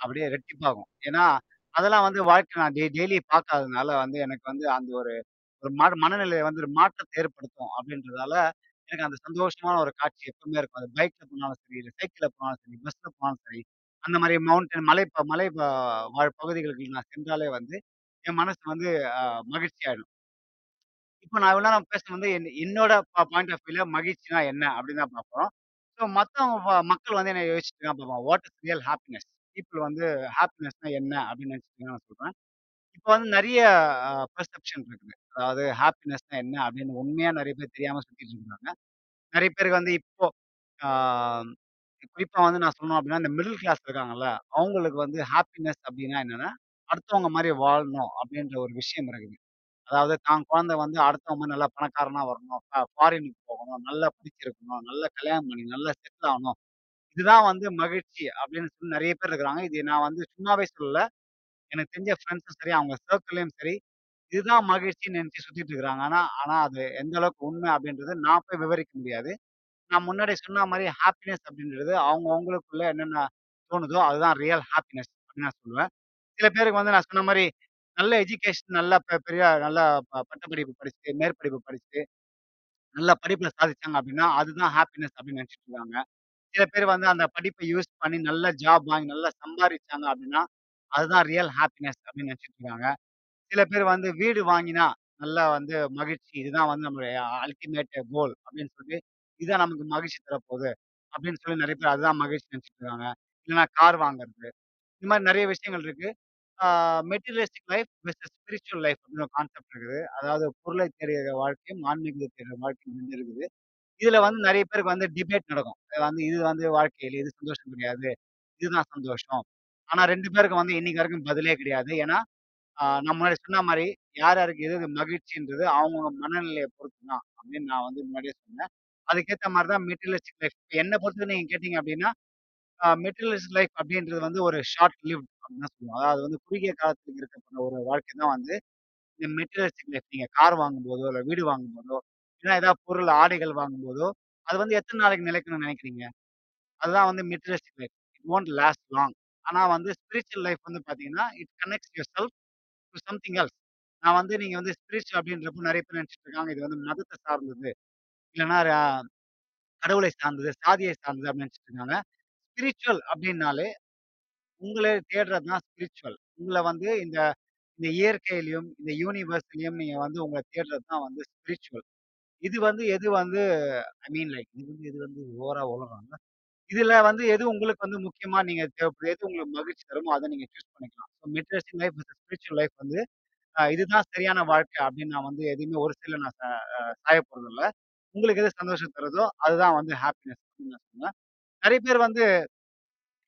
அப்படியே ரெட்டிப்பாகும். ஏன்னா, அதெல்லாம் வந்து வாழ்க்கை நான் டெ டெய்லி பார்க்காததுனால வந்து எனக்கு வந்து அந்த ஒரு ஒரு ம மனநிலை வந்து ஒரு மாற்றத்தை ஏற்படுத்தும் அப்படின்றதால, எனக்கு அந்த சந்தோஷமான ஒரு காட்சி எப்பவுமே இருக்கும். அது பைக்ல போனாலும் சரி, இல்ல சைக்கிள்ல போனாலும் சரி, பஸ்ல போனாலும் சரி, அந்த மாதிரி மவுண்டன் மலை ப மலை ப வாழ் பகுதிகளுக்கு நான் சென்றாலே வந்து, என் மனசு வந்து அ மகிழ்ச்சி ஆகிடும் இப்ப நான் இவ்வளோ நேரம் பேசுனது வந்து என் என்னோட ப பாயிண்ட் ஆஃப் வியூல மகிழ்ச்சினா என்ன அப்படின்னு தான் பார்ப்போம். ஸோ மத்தவங்க மக்கள் வந்து என்ன யோசிச்சுட்டு இருக்காங்க பார்ப்போம். What is real happiness? People வந்து ஹாப்பினஸ்னா என்ன அப்படின்னு நினைச்சுட்டு நான் சொல்றேன். இப்ப வந்து நெறைய அ பெர்செப்ஷன் இருக்குது. அதாவது ஹாப்பினஸ்னா என்ன அப்படின்னு உண்மையா நெறைய பேர் தெரியாம சுத்திட்டு இருக்காங்க. நெறைய பேருக்கு வந்து இப்போ ஆ குறிப்பா வந்து நான் சொல்லணும் அப்படின்னா, இந்த மிடில் கிளாஸ் இருக்காங்கல்ல, அவங்களுக்கு வந்து ஹாப்பினஸ் அப்படின்னா என்னன்னா, அடுத்தவங்க மாரி வாழணும் அப்படின்ற ஒரு விஷயம் இருக்குது. அதாவது தான் குழந்தை வந்து அடுத்தவன் மாரி நல்லா பணக்காரனா வரணும். ஃப ஃபாரினுக்கு போகணும். நல்லா படிச்சிருக்கணும். நல்லா கல்யாணம் பண்ணி நல்லா செட்டில் ஆகணும். இதுதான் வந்து மகிழ்ச்சி அப்படின்னு சொல்லி நிறைய பேர் இருக்கிறாங்க. இது நான் வந்து சும்மாவே சொல்லல. எனக்கு தெரிஞ்ச ஃப்ரெண்ட்ஸும் சரி, அவங்க சர்க்கிள்லயும் சரி, இதுதான் மகிழ்ச்சின்னு நெனச்சு சுத்திட்டு இருக்கிறாங்க. ஆனா ஆனா அது எந்த அளவுக்கு உண்மை அப்படின்றது நான் போய் விவரிக்க முடியாது. நான் முன்னாடி சொன்ன மாரி ஹாப்பினஸ் அப்படின்றது அவங்க அவங்களுக்குள்ள என்னென்ன தோணுதோ, அதுதான் ரியல் ஹாப்பினஸ் அப்படின்னு நான் சொல்லுவேன். சில பேருக்கு வந்து நான் சொன்ன மாரி நல்ல எஜுகேஷன் நல்ல பெ பெரிய நல்ல ப பட்டப்படிப்பு படிச்சுட்டு, மேற்படிப்பு படிச்சுட்டு, நல்ல படிப்புல சாதிச்சாங்க அப்படின்னா, அதுதான் ஹாப்பினஸ் அப்படின்னு நெனச்சுட்டு இருக்காங்க. சில பேர் வந்து அந்த படிப்பை யூஸ் பண்ணி நல்ல ஜாப் வாங்கி நல்லா சம்பாரிச்சாங்க அப்படின்னா, அதுதான் ரியல் ஹாப்பினஸ் அப்படின்னு நெனச்சுட்டு இருக்காங்க. சில பேர் வந்து வீடு வாங்கினா, நல்லா வந்து மகிழ்ச்சி. இதுதான் வந்து நம்மளுடைய அல்டிமேட் கோல் அப்படின்னு சொல்லி, இதுதான் நமக்கு மகிழ்ச்சி தரப்போகுது. அப்படின்னு சொல்லி நெறைய பேர் அதுதான் மகிழ்ச்சி நெனச்சுட்டு இருக்காங்க. இல்லன்னா கார் வாங்குறது. இந்த மாரி நெறைய விஷயங்கள் இருக்கு. A materialistic life versus spiritual life அப்படின்னு ஒரு கான்செப்ட் இருக்குது. அதாவது பொருளை தேடுகிற வாழ்க்கையும், ஆன்மீகத்தை தேடுற வாழ்க்கையும் இருக்குது. இதுல வந்து நிறைய பேருக்கு வந்து டிபேட் நடக்கும். இது வந்து இது வந்து வாழ்க்கையில இது சந்தோஷம் கிடையாது. இதுதான் சந்தோஷம். ஆனா 2 பேருக்கும் வந்து இன்னைக்கு வரைக்கும் பதிலே கிடையாது. ஏன்னா, ஆ நான் முன்னாடி சொன்ன மாரி யார் யாருக்கு எது எது மகிழ்ச்சின்றது அவங்கவங்க மனநிலைய பொறுத்து தான் அப்படின்னு நான் வந்து முன்னாடியே சொன்னேன். அதுக்கேத்த மாரி தான் மெட்டீரியலிஸ்டிக் லைஃப். என்ன பொறுத்தவரைக்கும் நீங்க கேட்டீங்க அப்படின்னா, ஆ மெட்டீரியலிஸ்டிக் லைஃப் அப்படின்றது வந்து ஒரு ஷார்ட் லிவ்ட் அப்படின்னு தான் சொல்லுவோம். அதாவது வந்து குறுகிய காலத்துக்கு இருக்கக்கூடிய ஒரு வாழ்க்கை தான் வந்து இந்த மெட்டீரியலிஸ்டிக் லைஃப். நீங்க கார் வாங்கும்போதோ, இல்ல வீடு வாங்கும்போதோ, ஏன்னா ஏதாவது பொருள், ஆடைகள் வாங்கும்போதோ, அது வந்து எத்தன நாளைக்கு நிலைக்கணும்னு நினைக்கிறீங்க அதுதான் வந்து materialistic life. It won't last long. ஆனா வந்து ஸ்பிரிச்சுவல் லைஃப் வந்து பார்த்தீங்கன்னா, it connects yourself to something else. நான் வந்து நீங்க வந்து ஸ்பிரிச்சுவல் அப்படின்றப்போ நிறைய பேர் நினச்சிட்டு இருக்காங்க, இது வந்து மதத்த சார்ந்தது. இல்லன்னா ர கடவுளை சார்ந்தது, சாதியை சார்ந்தது அப்படின்னு நெனச்சுட்டு இருக்காங்க. ஸ்பிரிச்சுவல் அப்படின்னாலே உங்கள தேடுறது தான் ஸ்பிரிச்சுவல். உங்கள வந்து இந்த இந்த இயற்கையிலயும், இந்த யூனிவர்ஸ்லயும் நீங்க வந்து உங்கள தேடுறது தான் வந்து ஸ்பிரிச்சுவல். இது வந்து எது வந்து ஐ மீன் லைக் இது வந்து இது வந்து ஓவரா உலகம். இதுல வந்து எது உங்களுக்கு வந்து முக்கியமா நீங்க தேவைப்படுது, எது உங்களுக்கு மகிழ்ச்சி தருமோ, அத நீங்க சூஸ் பண்ணிக்கலாம். So materialistic life with spiritual life வந்து அ இதுதான் சரியான வாழ்க்கை அப்படின்னு நான் வந்து எதையுமே ஒரு சைடுல நான் ச அ சாய போறதில்ல. உங்களுக்கு எது சந்தோஷம் தருதோ, அதுதான் வந்து ஹேப்பினஸ் அப்படின்னு நான் சொல்லுவேன். நெறைய பேர் வந்து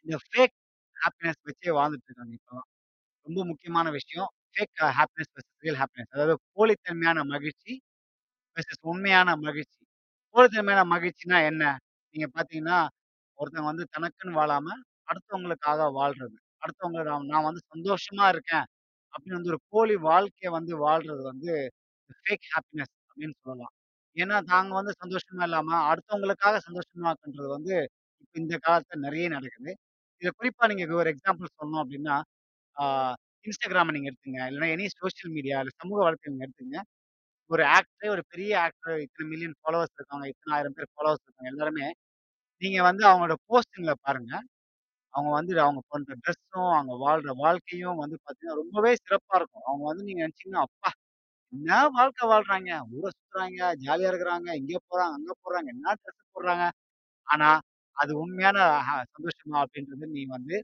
இந்த ஃபேக் ஹேப்பினஸ் வச்சே வாழ்ந்துட்டு இருக்காங்க இப்பலாம். ரொம்ப முக்கியமான விஷயம். Fake happiness versus real happiness. அதாவது போலித்தன்மையான மகிழ்ச்சி வெர்சஸ் உண்மையான மகிழ்ச்சி. போலித்தன்மையான மகிழ்ச்சினா என்ன? நீங்க பார்த்தீங்கன்னா, ஒருத்தங்க வந்து தனக்குன்னு வாழாம, அடுத்தவங்களுக்காக வாழ்றது. அடுத்தவங்கள நான் நான் வந்து சந்தோஷமா இருக்கேன். அப்படின்னு வந்து ஒரு போலி வாழ்க்கைய வந்து வாழ்றது வந்து ஃபேக் ஹாப்பினஸ் அப்படின்னு சொல்லலாம். ஏன்னா, தாங்க வந்து சந்தோஷமா இல்லாம, அடுத்தவங்களுக்காக சந்தோஷமாக்குன்றது வந்து இப்ப இந்த காலத்துல நெறைய நடக்குது. இத குறிப்பா நீங்க ஒரு எக்ஸாம்பிள் சொல்லணும் அப்படின்னா, ஆ Instagramம நீங்க எடுத்துங்க. இல்லன்னா எனி சோசியல் மீடியா இல்ல சமூக வலைத்தளம் நீங்க எடுத்துங்க. ஒரு ஆக்டரே ஒரு பெரிய ஆக்டர் இத்தனை மில்லியன் ஃபாலோவர்ஸ் இருக்காங்க. இத்தன 1000 பேர் ஃபாலோவர்ஸ் இருக்காங்க. எல்லாருமே நீங்க வந்து அவங்களோட போஸ்டிங்ல பாருங்க. அவங்க வந்து அவங்க பண்ற ட்ரெஸ்ஸும், அவங்க வாழ்ற வாழ்க்கையும் வந்து பார்த்தீங்கன்னா, ரொம்பவே சிறப்பா இருக்கும். அவங்க வந்து நீங்க நினச்சிங்கன்னா அப்பா! என்ன வாழ்க்கை வாழ்றாய்ங்க. ஊர சுத்துறாய்ங்க, ஜாலியா இருக்கிறாங்க, இங்க போறாங்க, அங்க போறாங்க, என்ன ட்ரெஸ் போடுறாங்க. ஆனா, அது உண்மையான ஹ சந்தோஷமா அப்படின்றது நீ வந்து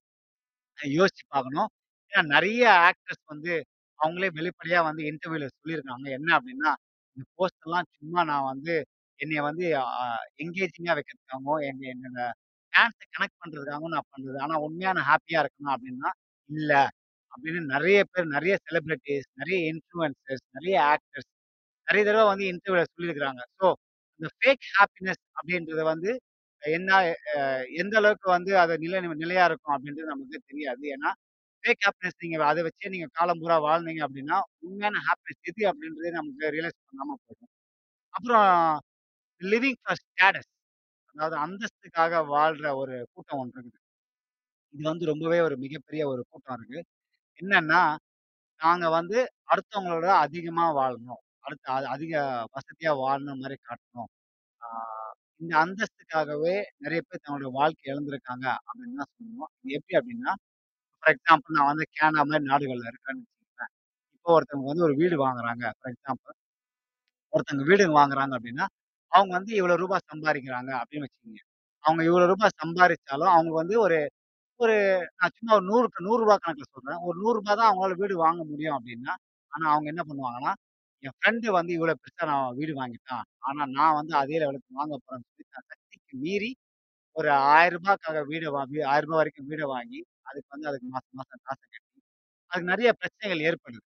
யோசிச்சு பார்க்கணும். ஏன்னா நெறைய ஆக்டர்ஸ் வந்து அவங்களே வெளிப்படையா வந்து இன்டர்வியூல சொல்லியிருக்காங்க. என்ன அப்டின்னா, இந்த போஸ்ட்லாம் சும்மா நான் வந்து என்னைய வந்து அ என்கேஜிங்கா வைக்கிறதுக்காகவும், எங்க என்னோட ஃபேன்ஸ கனெக்ட் பண்றதுக்காகவும் நான் பண்றது. ஆனா உண்மையா நான் ஹேப்பியா அப்படின்னா அப்டின்னா, இல்ல. அப்டின்னு நெறைய பேர், நெறைய செலிபிரிட்டீஸ், நெறைய இன்ஃப்ளூயன்சர்ஸ், நெறைய ஆக்டர்ஸ் நெறைய தடவ வந்து இன்டர்வியூல சொல்லியிருக்கிறாங்க. ஸோ, இந்த ஃபேக் ஹேப்பினஸ் அப்டின்றது வந்து என்ன அ எந்த அளவுக்கு வந்து அது நிலை நிலையா இருக்கும் அப்டின்றது நமக்கு தெரியாது. ஏன்னா, ஃபேக் ஹாப்பினஸ் நீங்க அதை வச்சே நீங்க காலம் பூரா வாழ்ந்தீங்க அப்படின்னா உண்மையான ஹாப்பினஸ் எது அப்படின்றதே நமக்கு ரியலைஸ் பண்ணாம போயிடும். அப்புறம் லிவிங் ஃபார் ஸ்டேட்டஸ் அதாவது அந்தஸ்துக்காக வாழ்ற ஒரு கூட்டம் ஒண்ணு இருக்குது. இது வந்து ரொம்பவே ஒரு மிகப்பெரிய ஒரு கூட்டம் இருக்கு. என்னன்னா, நாங்க வந்து அடுத்தவங்களோட அதிகமா வாழணும். அடுத்து அ அதிக வசதியா வாழணும் மாரி காட்டணும். ஆ இந்த அந்தஸ்துக்காகவே நெறைய பேர் தங்களுடைய வாழ்க்கைய இழந்திருக்காங்க அப்படின்னு தான் சொல்லணும். இது எப்படி அப்படின்னா, ஃபார் எக்ஸாம்பிள் நான் வந்து கேனடா மாரி நாடுகள்ல இருக்கேன்னு வச்சுக்கங்களேன். இப்போ ஒருத்தவங்க வந்து ஒரு வீடு வாங்குறாங்க. ஃபார் எக்ஸாம்பிள் ஒருத்தவங்க வீடு வாங்குறாங்க அப்படின்னா, அவங்க வந்து இவ்வளோ ரூபா சம்பாரிக்கிறாங்க அப்படின்னு வச்சுக்கங்க. அவங்க இவ்வளோ ரூபா சம்பாரிச்சாலும் அவங்க வந்து ஒரு ஒரு நான் சும்மா ஒரு 100க்கு ரூ. 100 கணக்குல சொல்றேன். ஒரு ரூ. 100 தான் அவங்களால வீடு வாங்க முடியும் அப்படின்னா, ஆனா அவங்க என்ன பண்ணுவாங்கன்னா, என் ஃப்ரெண்ட் வந்து இவ்வளோ பெருசா நான் வீடு வாங்கிட்டான். ஆனா நான் வந்து அதே லெவலுக்கு வாங்க போறேன்னு சொல்லி தன் சக்திக்கு மீறி ஒரு ரூ. 1000க்காக வீட வா ரூ. 1000 வரைக்கும் வீட வாங்கி, அதுக்கு வந்து அதுக்கு மாசம் மாசம் காசை கட்டி, அதுக்கு நெறைய பிரச்சனைகள் ஏற்படுது.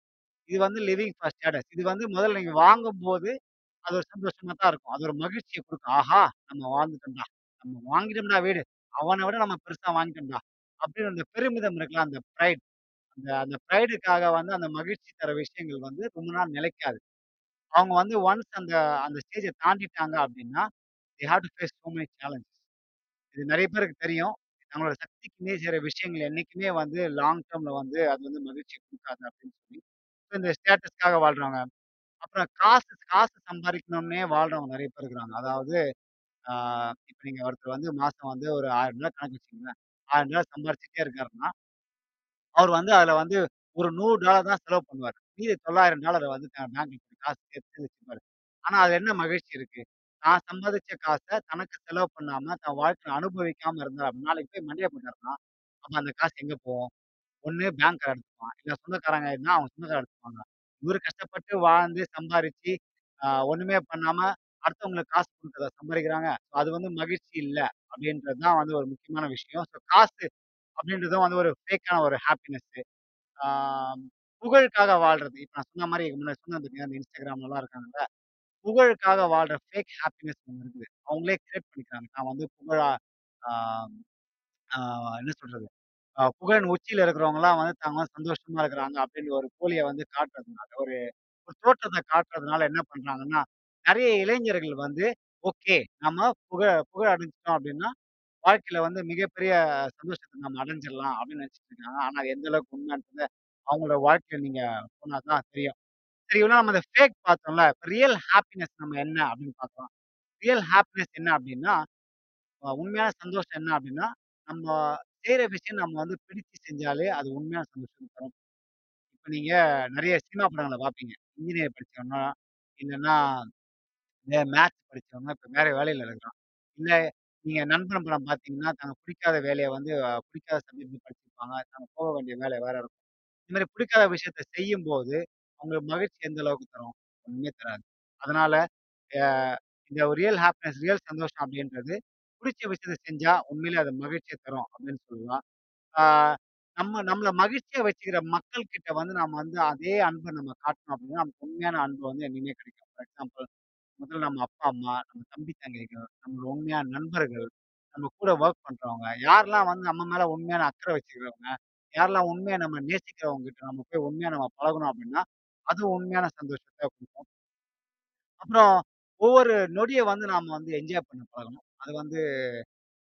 இது வந்து லிவிங் ஃபார் ஸ்டேட்டஸ். இது வந்து முதல்ல நீங்க வாங்கும்போது, அது ஒரு சந்தோஷமா தான் இருக்கும். அது ஒரு மகிழ்ச்சிய குடுக்கும். ஆஹா! நம்ம வாழ்ந்துட்டோம்டா. நம்ம வாங்கிட்டோம்டா வீடு. அவன விட நம்ம பெருசா வாங்கிட்டோம்டா. அப்படின்னு அந்த பெருமிதம் இருக்குல்ல, அந்த ப்ரைட் அந்த அந்த ப்ரைடுக்காக வந்து அந்த மகிழ்ச்சி தர விஷயங்கள் வந்து ரொம்ப நாள் நிலைக்காது. அவங்க வந்து ஒன்ஸ் அந்த அந்த ஸ்டேஜ தாண்டிட்டாங்க அப்படின்னா, they have to face so many challenges. இது நெறைய பேருக்கு தெரியும். நம்மளோட சக்திக்கு மீறி செய்ற விஷயங்கள் என்னைக்குமே வந்து லாங் டெர்ம்ல வந்து அது வந்து மகிழ்ச்சிய குடுக்காது அப்படின்னு சொல்லி, இந்த ஸ்டேட்டஸ்க்காக வாழ்றவங்க. அப்புறம் காசு காசு சம்பாரிக்கணும்னே வாழ்றவங்க நெறைய பேர் இருக்கிறாங்க. அதாவது ஆ இப்ப நீங்க ஒருத்தர் வந்து மாசம் வந்து ஒரு ரூ. 1000 கணக்கு வச்சுக்கங்களேன். ரூ. 1000 சம்பாரிச்சுட்டே இருக்காருன்னா, அவர் வந்து அதுல வந்து ஒரு $100 தான் செலவு பண்ணுவாரு. மீதி $900 வந்து பேங்க்ல காசு சேர்த்து வச்சுப்பாரு. ஆனா அதுல என்ன மகிழ்ச்சி இருக்கு? தான் சம்பாதிச்ச காச தனக்கு செலவு பண்ணாம, தன் வாழ்க்கையில அனுபவிக்காம இருந்தார். நாளைக்கு போய் மண்டைய போட்டாருன்னா, அப்ப அந்த காசு எங்க போகும்? ஒண்ணு பேங்க்காரன் எடுத்துப்பான். இல்ல சொந்தக்காரங்க இருந்தா அவங்க சொந்தக்காரங்க எடுத்துப்பாங்க. இவரு கஷ்டப்பட்டு வாழ்ந்து சம்பாரிச்சு, அ ஒண்ணுமே பண்ணாம அடுத்தவங்களுக்கு காசு குடுக்குறத சம்பாரிக்கிறாங்க. அது வந்து மகிழ்ச்சி இல்ல. அப்படின்றது தான் வந்து ஒரு முக்கியமான விஷயம். ஸோ காசு அப்படின்றதும் வந்து ஒரு ஃபேக்கான ஒரு ஹாப்பினஸ்ஸு. ஆ புகழுக்காக வாழ்றது. இப்ப நான் சொன்ன மாரி முன்னாடி சொன்னேன் பார்த்தீங்களா, இந்த Instagramலலாம் இருக்காங்கல்ல. புகழுக்காக வாழ்ற ஃபேக் ஹாப்பினஸ் ஒண்ணு இருக்குது. அவங்களே கிரியேட் பண்ணிக்கிறாங்க. நான் வந்து புகழா ஆ ஆ என்ன சொல்றது? அ புகழின் உச்சியில இருக்கிறவங்கலாம் வந்து தாங்க வந்து சந்தோஷமா இருக்கிறாங்க அப்படின்னு ஒரு போலிய வந்து காட்டுறதுனால, ஒரு ஒரு தோற்றத்த காட்டுறதுனால என்ன பண்றாங்கன்னா, நெறைய இளைஞர்கள் வந்து ஓகே நம்ம புக புகழ் அடைஞ்சுட்டோம் அப்படின்னா, வாழ்க்கையில வந்து மிகப்பெரிய சந்தோஷத்த நம்ம அடைஞ்சிடலாம் அப்படின்னு நெனச்சுட்டு இருக்காங்க. ஆனா அது எந்த அளவுக்கு உண்மைன்றத அவங்களோட வாழ்க்கையில நீங்க போனா தான் தெரியும். சரி நம்ம அந்த ஃபேக் பார்த்தோம்ல. ரியல் ஹாப்பினஸ் நம்ம என்ன அப்படின்னு பார்க்கலாம். ரியல் ஹாப்பினஸ் என்ன அப்படின்னா, அ உண்மையான சந்தோஷம் என்ன அப்படின்னா, நம்ம செய்ற விஷயம் நம்ம வந்து பிடிச்சு செஞ்சாலே அது உண்மையான சந்தோஷம் தரும். இப்ப நீங்க நெறைய சினிமா படங்கள பார்ப்பீங்க. இன்ஜினியர் படிச்சவனா, இல்லன்னா மே மேத்ஸ் படிச்சவங்க இப்ப வேற வேலையில இருக்கான். இல்ல நீங்க நண்பன் படம் பார்த்தீங்கன்னா, தனக்கு பிடிக்காத வேலைய வந்து அ பிடிக்காத சப்ஜெக்ட் படிச்சிருப்பாங்க. தாங்க போக வேண்டிய வேலை வேற இருக்கும். இந்த மாரி பிடிக்காத விஷயத்த செய்யும்போது, அவங்களுக்கு மகிழ்ச்சி எந்த அளவுக்கு தரும்? ஒண்ணுமே தராது. அதனால அ இந்த ஒரு ரியல் ஹாப்பினஸ், ரியல் சந்தோஷம் அப்படின்றது, புடிச்ச விஷயத்த செஞ்சா உண்மையிலே அது மகிழ்ச்சிய தரும் அப்படின்னு சொல்லலாம். ஆ நம்ம நம்மள மகிழ்ச்சியா வச்சுக்கிற மக்கள் கிட்ட வந்து நாம வந்து அதே அன்ப நம்ம காட்டணும் அப்படின்னா, நமக்கு உண்மையான அன்பு வந்து என்னைக்குமே கிடைக்கும். ஃபார் எக்ஸாம்பிள் முதல்ல நம்ம அப்பா, அம்மா, நம்ம தம்பி, தங்கைகள், நம்மளோட உண்மையான நண்பர்கள், நம்ம கூட வொர்க் பண்றவங்க, யாரெல்லாம் வந்து நம்ம மேல உண்மையான அக்கறை வச்சுக்கிறவங்க, யாரெல்லாம் உண்மையா நம்ம நேசிக்கிறவங்க கிட்ட நம்ம போய் உண்மையா நம்ம பழகணும் அப்படின்னா, அது உண்மையான சந்தோஷத்த குடுக்கும். அப்புறம் ஒவ்வொரு நொடிய வந்து நாம வந்து என்ஜாய் பண்ண பழகணும். அது வந்து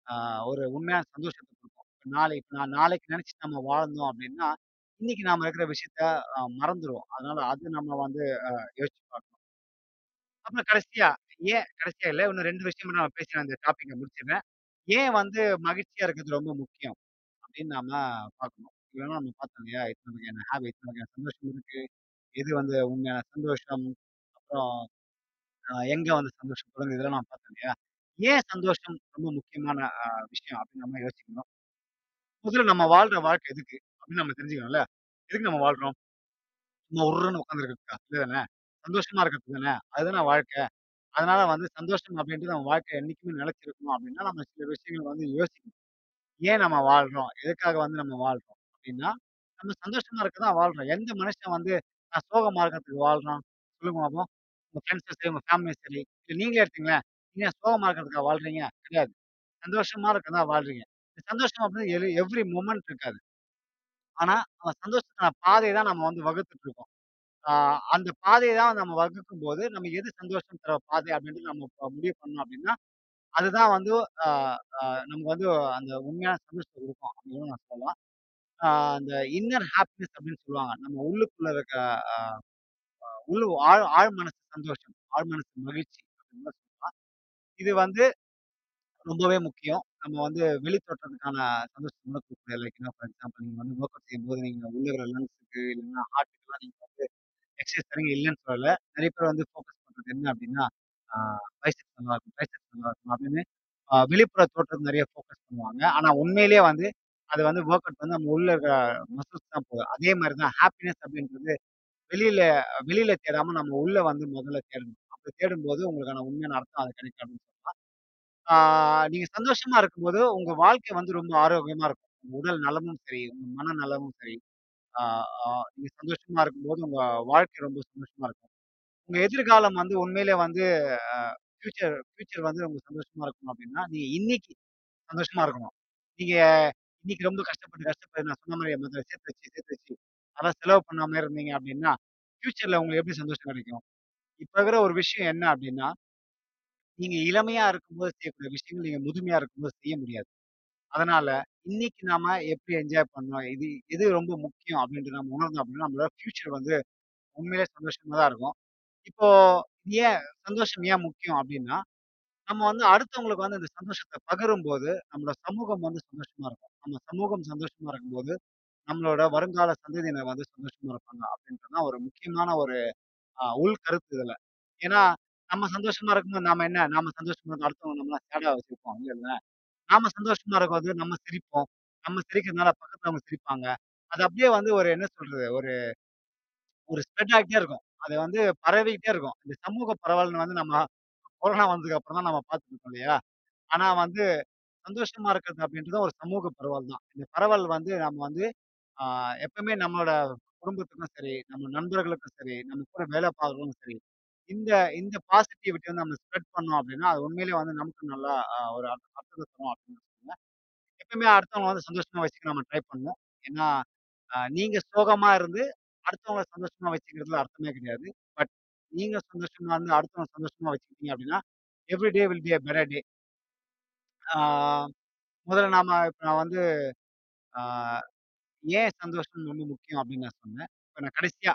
ஆ ஒரு உண்மையான சந்தோஷத்த குடுக்கும். நாளைக்கு நான் நாளைக்கு நெனச்சு நம்ம வாழ்ந்தோம் அப்டின்னா, இன்னைக்கு நாம இருக்கிற விஷயத்த அ மறந்துருவோம். அதனால அது நம்ம வந்து அ யோசிச்சு பார்க்கணும். அப்புறம் கடைசியா, ஏன் கடைசியா இல்ல, இன்னும் 2 விஷயம் மட்டும் நான் பேசி அந்த டாப்பிக்கை டாபிக்க ஏன் வந்து மகிழ்ச்சியா இருக்கிறது ரொம்ப முக்கியம் அப்டின்னு நாம பார்க்கணும். இல்லன்னா நம்ம பார்த்தோம் இல்லையா? இத்தன வகையான ஹாபி இத்தன வகையான சந்தோஷம் இருக்கு. எது வந்து உண்மையான சந்தோஷம், அப்புறம் அ எங்க வந்து சந்தோஷம் தொடங்குது இதெல்லாம் நான் பார்த்தேன் இல்லையா? ஏன் சந்தோஷம் ரொம்ப முக்கியமான அ விஷயம் அப்படின்னு நம்ம யோசிக்கணும். முதல்ல நம்ம வாழ்ற வாழ்க்கை எதுக்கு? அப்படின்னு நம்ம தெரிஞ்சுக்கணும்ல. எதுக்கு நம்ம வாழ்றோம்? சும்மா உர்ருன்னு உட்கார்ந்திருக்கிறதுக்கா? இல்ல தானே! சந்தோஷமா இருக்கிறதுக்கு தானே! அதுதானே வாழ்க்கை. அதனால வந்து சந்தோஷம் அப்படின்றது நம்ம வாழ்க்கையில என்னைக்குமே நிலைச்சிருக்கணும் அப்படின்னா, நம்ம சில விஷயங்கள் வந்து யோசிக்கணும். ஏன் நம்ம வாழ்றோம்? எதுக்காக வந்து நம்ம வாழ்றோம்? அப்படின்னா, நம்ம சந்தோஷமா இருக்க தான் வாழ்றோம். எந்த மனுஷன் வந்து நான் சோகமா இருக்கிறதுக்கு வாழ்றான்? சொல்லுங்க பாப்போம். உங்க ஃப்ரெண்ட்ஸும் சரி, உங்க ஃபேமிலியும் சரி, இல்ல நீங்களே எடுத்தீங்களேன் நீங்க சோகமா இருக்கிறதுக்கா வாழ்றீங்க? கிடையாது. சந்தோஷமா இருக்க தான் வாழ்றீங்க. இந்த சந்தோஷம் அப்படின்றது எ எவ்ரி மொமெண்ட் இருக்காது. ஆனா, அந்த சந்தோஷத்துக்கான பாதைய தான் நம்ம வந்து வகுத்துட்டு இருக்கோம். ஆ அந்த பாதைய தான் நம்ம வகுக்கும்போது, நம்ம எது சந்தோஷம் தர பாதை அப்டின்ட்டு நம்ம இப்ப முடிவு பண்ணோம் அப்படின்னா அதுதான் வந்து ஆ ஆ நமக்கு வந்து அந்த உண்மையான சந்தோஷத்த குடுக்கும் அப்படின்னு நான் சொல்லலாம். ஆ அந்த இன்னர் ஹாப்பினஸ் அப்படின்னு சொல்லுவாங்க. நம்ம உள்ளுக்குள்ள இருக்க உள்ள உள் ஆழ் ஆழ் மனசு சந்தோஷம், ஆழ் மனசு மகிழ்ச்சி அப்படின்னு சொல்லலாம். இது வந்து ரொம்பவே முக்கியம். நம்ம வந்து வெளி தோற்றத்துக்கான சந்தோஷத்த கூட குடுக்கல. லைக் ஃபார் எக்ஸாம்பிள் நீங்க வந்து வொர்க் அவுட் செய்யும்போது நீங்க உள்ள இருக்கிற லங்ஸுக்கு இல்லன்னா ஹார்ட்டுக்குலாம் நீங்க வந்து எக்ஸசைஸ் தரீங்க இல்லன்னு சொல்லல. நிறைய பேர் வந்து ஃபோக்கஸ் பண்றது என்ன அப்படின்னா ஆ பைசெப்ஸ் நல்லாருக்கும், ட்ரைசெப்ஸ் நல்லாருக்கும் அப்டின்னு அ வெளிப்புற தோற்றம் நிறைய ஃபோக்கஸ் பண்ணுவாங்க. ஆனா உண்மையிலேயே வந்து அது வந்து வொர்க் அவுட் வந்து நம்ம உள்ள இருக்கிற மசில்ஸ் தான் போகும். அதே மாரி தான் ஹாப்பினஸ் அப்படின்றது வெளியில வெளியில தேடாம நம்ம உள்ள வந்து முதல்ல தேடணும். அப்படி தேடும்போது உங்களுக்கான உண்மையான அர்த்தம் அது கிடைக்கும் அப்படின்னு சொல்லலாம். ஆ நீங்க சந்தோஷமா இருக்கும்போது உங்க வாழ்க்கை வந்து ரொம்ப ஆரோக்கியமா இருக்கும். உங்க உடல் நலமும் சரி, உங்க மன நலமும் சரி, ஆ ஆ நீங்க சந்தோஷமா இருக்கும்போது உங்க வாழ்க்கை ரொம்ப சந்தோஷமா இருக்கும். உங்க எதிர்காலம் வந்து உண்மையிலே வந்து அ ஃபியூச்சர் ஃபியூச்சர் வந்து ரொம்ப சந்தோஷமா இருக்கணும் அப்படின்னா நீங்க இன்னைக்கு சந்தோஷமா இருக்கணும். நீங்க இன்னைக்கு ரொம்ப கஷ்டப்பட்டு, கஷ்டப்பட்டு நான் சொன்ன மாதிரி முதல்ல சேர்த்து வச்சு, சேர்த்து வச்சு அதான் செலவு பண்ணாம இருந்தீங்க அப்படின்னா ஃபியூச்சர்ல உங்களுக்கு எப்படி சந்தோஷம் கிடைக்கும்? இப்ப இருக்கிற ஒரு விஷயம் என்ன அப்படின்னா நீங்க இளமையா இருக்கும்போது செய்யக்கூடிய விஷயங்கள் நீங்க முதுமையா இருக்கும்போது செய்ய முடியாது. அதனால இன்னைக்கு நாம எப்படி என்ஜாய் பண்ணோம்? இது எது ரொம்ப முக்கியம் அப்டின்ட்டு நம்ம உணர்ந்தோம் அப்படின்னா நம்மளோட ஃபியூச்சர் வந்து உண்மையிலே சந்தோஷமா தான் இருக்கும். இப்போ ஏன் சந்தோஷம் ஏன் முக்கியம் அப்படின்னா நம்ம வந்து அடுத்தவங்களுக்கு வந்து இந்த சந்தோஷத்த பகிரும்போது, நம்மளோட சமூகம் வந்து சந்தோஷமா இருக்கும். நம்ம சமூகம் சந்தோஷமா இருக்கும்போது, நம்மளோட வருங்கால சந்ததியினர் வந்து சந்தோஷமா இருப்பாங்க. அப்டின்றது தான் ஒரு முக்கியமான ஒரு அ உள் கருத்து இதுல. ஏன்னா, நம்ம சந்தோஷமா இருக்கும்போது நாம என்ன? நாம சந்தோஷமா இருந்தா அடுத்தவங்க நம்மள சேடா வச்சிருப்போம் இல்லல்ல. நாம சந்தோஷமா இருக்கும்போது நம்ம சிரிப்போம். நம்ம சிரிக்கிறதுனால பக்கத்துல அவங்க சிரிப்பாங்க. அது அப்படியே வந்து ஒரு என்ன சொல்றது? ஒரு ஒரு ஸ்ப்ரெட் ஆகிட்டே இருக்கும். அது வந்து பரவிக்கிட்டே இருக்கும். இந்த சமூக பரவல்னு வந்து நம்ம கொரோனா வந்ததுக்கு அப்புறம் தான் நம்ம பார்த்துருக்கோம் இல்லையா? ஆனா வந்து சந்தோஷமா இருக்கிறது அப்படின்றது ஒரு சமூக பரவல் தான். இந்த பரவல் வந்து நம்ம வந்து ஆ எப்பவுமே நம்மளோட குடும்பத்துக்கும் சரி, நம்ம நண்பர்களுக்கும் சரி, நம்ம கூட வேலை பார்க்கிறவங்களுக்கும் சரி, இந்த இந்த பாசிட்டிவிட்டி வந்து நம்ம ஸ்ப்ரெட் பண்ணோம் அப்படின்னா, அது உண்மையிலேயே வந்து நமக்கு நல்லா அ ஒரு அர்த்த அர்த்தத்த தரும் அப்படின்னு சொல்லுவேன். எப்பவுமே அடுத்தவங்கள வந்து சந்தோஷமா வச்சுக்க நம்ம ட்ரை பண்ணணும். ஏன்னா, அ நீங்க சோகமா இருந்து அடுத்தவங்கள சந்தோஷமா வச்சுக்கிறதுல அர்த்தமே கிடையாது. நீங்க சந்தோஷமா இருந்து அடுத்தவங்கள சந்தோஷமா வச்சுக்கிட்டீங்க அப்படின்னா, every day will be a better day. ஆ முதல்ல நாம இப்ப நான் வந்து ஆ ஏன் சந்தோஷம் ரொம்ப முக்கியம் அப்படின்னு நான் சொன்னேன். இப்ப நான் கடைசியா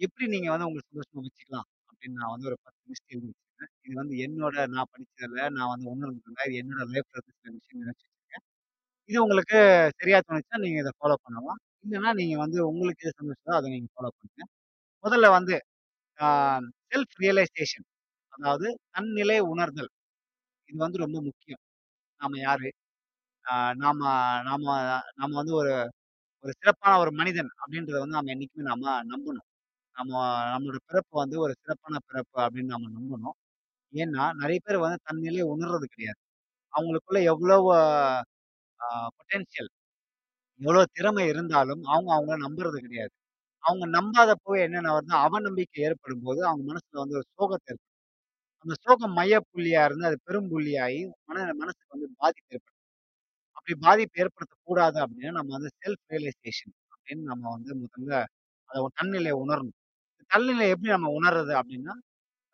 எப்படி நீங்க வந்து உங்கள சந்தோஷமா வச்சுக்கலாம் அப்படின்னு நான் வந்து ஒரு 10 லிஸ்ட் எழுதி வச்சிருக்கேன். இது வந்து என்னோட நான் படிச்சதுல, நான் வந்து உணர்ந்ததில இது என்னோட லைஃப்ல இருக்க சில விஷயம் நினைச்சு இது உங்களுக்கு சரியா தோணுச்சுன்னா நீங்க இத ஃபாலோ பண்ணலாம். இல்லன்னா நீங்க வந்து உங்களுக்கு எது சந்தோஷமோ அத நீங்க ஃபாலோ பண்ணுங்க. முதல்ல வந்து ஆ செல்ஃப் ரியலைசேஷன் அதாவது தன்னிலை உணர்தல். இது வந்து ரொம்ப முக்கியம். நாம யாரு? ஆ நாம நாம நாம வந்து ஒரு ஒரு சிறப்பான ஒரு மனிதன் அப்படின்றத வந்து நாம என்னைக்குமே நாம நம்பணும். நம்ம நம்மளோட பிறப்பு வந்து ஒரு சிறப்பான பிறப்பு அப்படின்னு நம்ம நம்பணும். ஏன்னா, நெறைய பேர் வந்து தன் உணர்றது கிடையாது. அவங்களுக்குள்ள எவ்வளவு அ பொட்டன்ஷியல் எவ்வளோ திறமை இருந்தாலும், அவங்க அவங்கள நம்புறது கிடையாது. அவங்க நம்பாதப்போ என்னென்ன வருது அவநம்பிக்கை ஏற்படும்போது அவங்க மனசுல வந்து ஒரு சோகத்த ஏற்படும். அந்த சோகம் மையப்புள்ளியா இருந்து அது பெரும்புள்ளியாகி மன மனசுக்கு வந்து பாதிப்பு ஏற்படும். அப்படி பாதிப்பு ஏற்படுத்தக்கூடாது அப்படின்னா, நம்ம வந்து செல்ஃப் ரியலைசேஷன் அப்படின்னு நம்ம வந்து முதல்ல அத தன்னிலை உணரணும். தன்னிலை எப்படி நம்ம உணர்றது அப்படின்னா,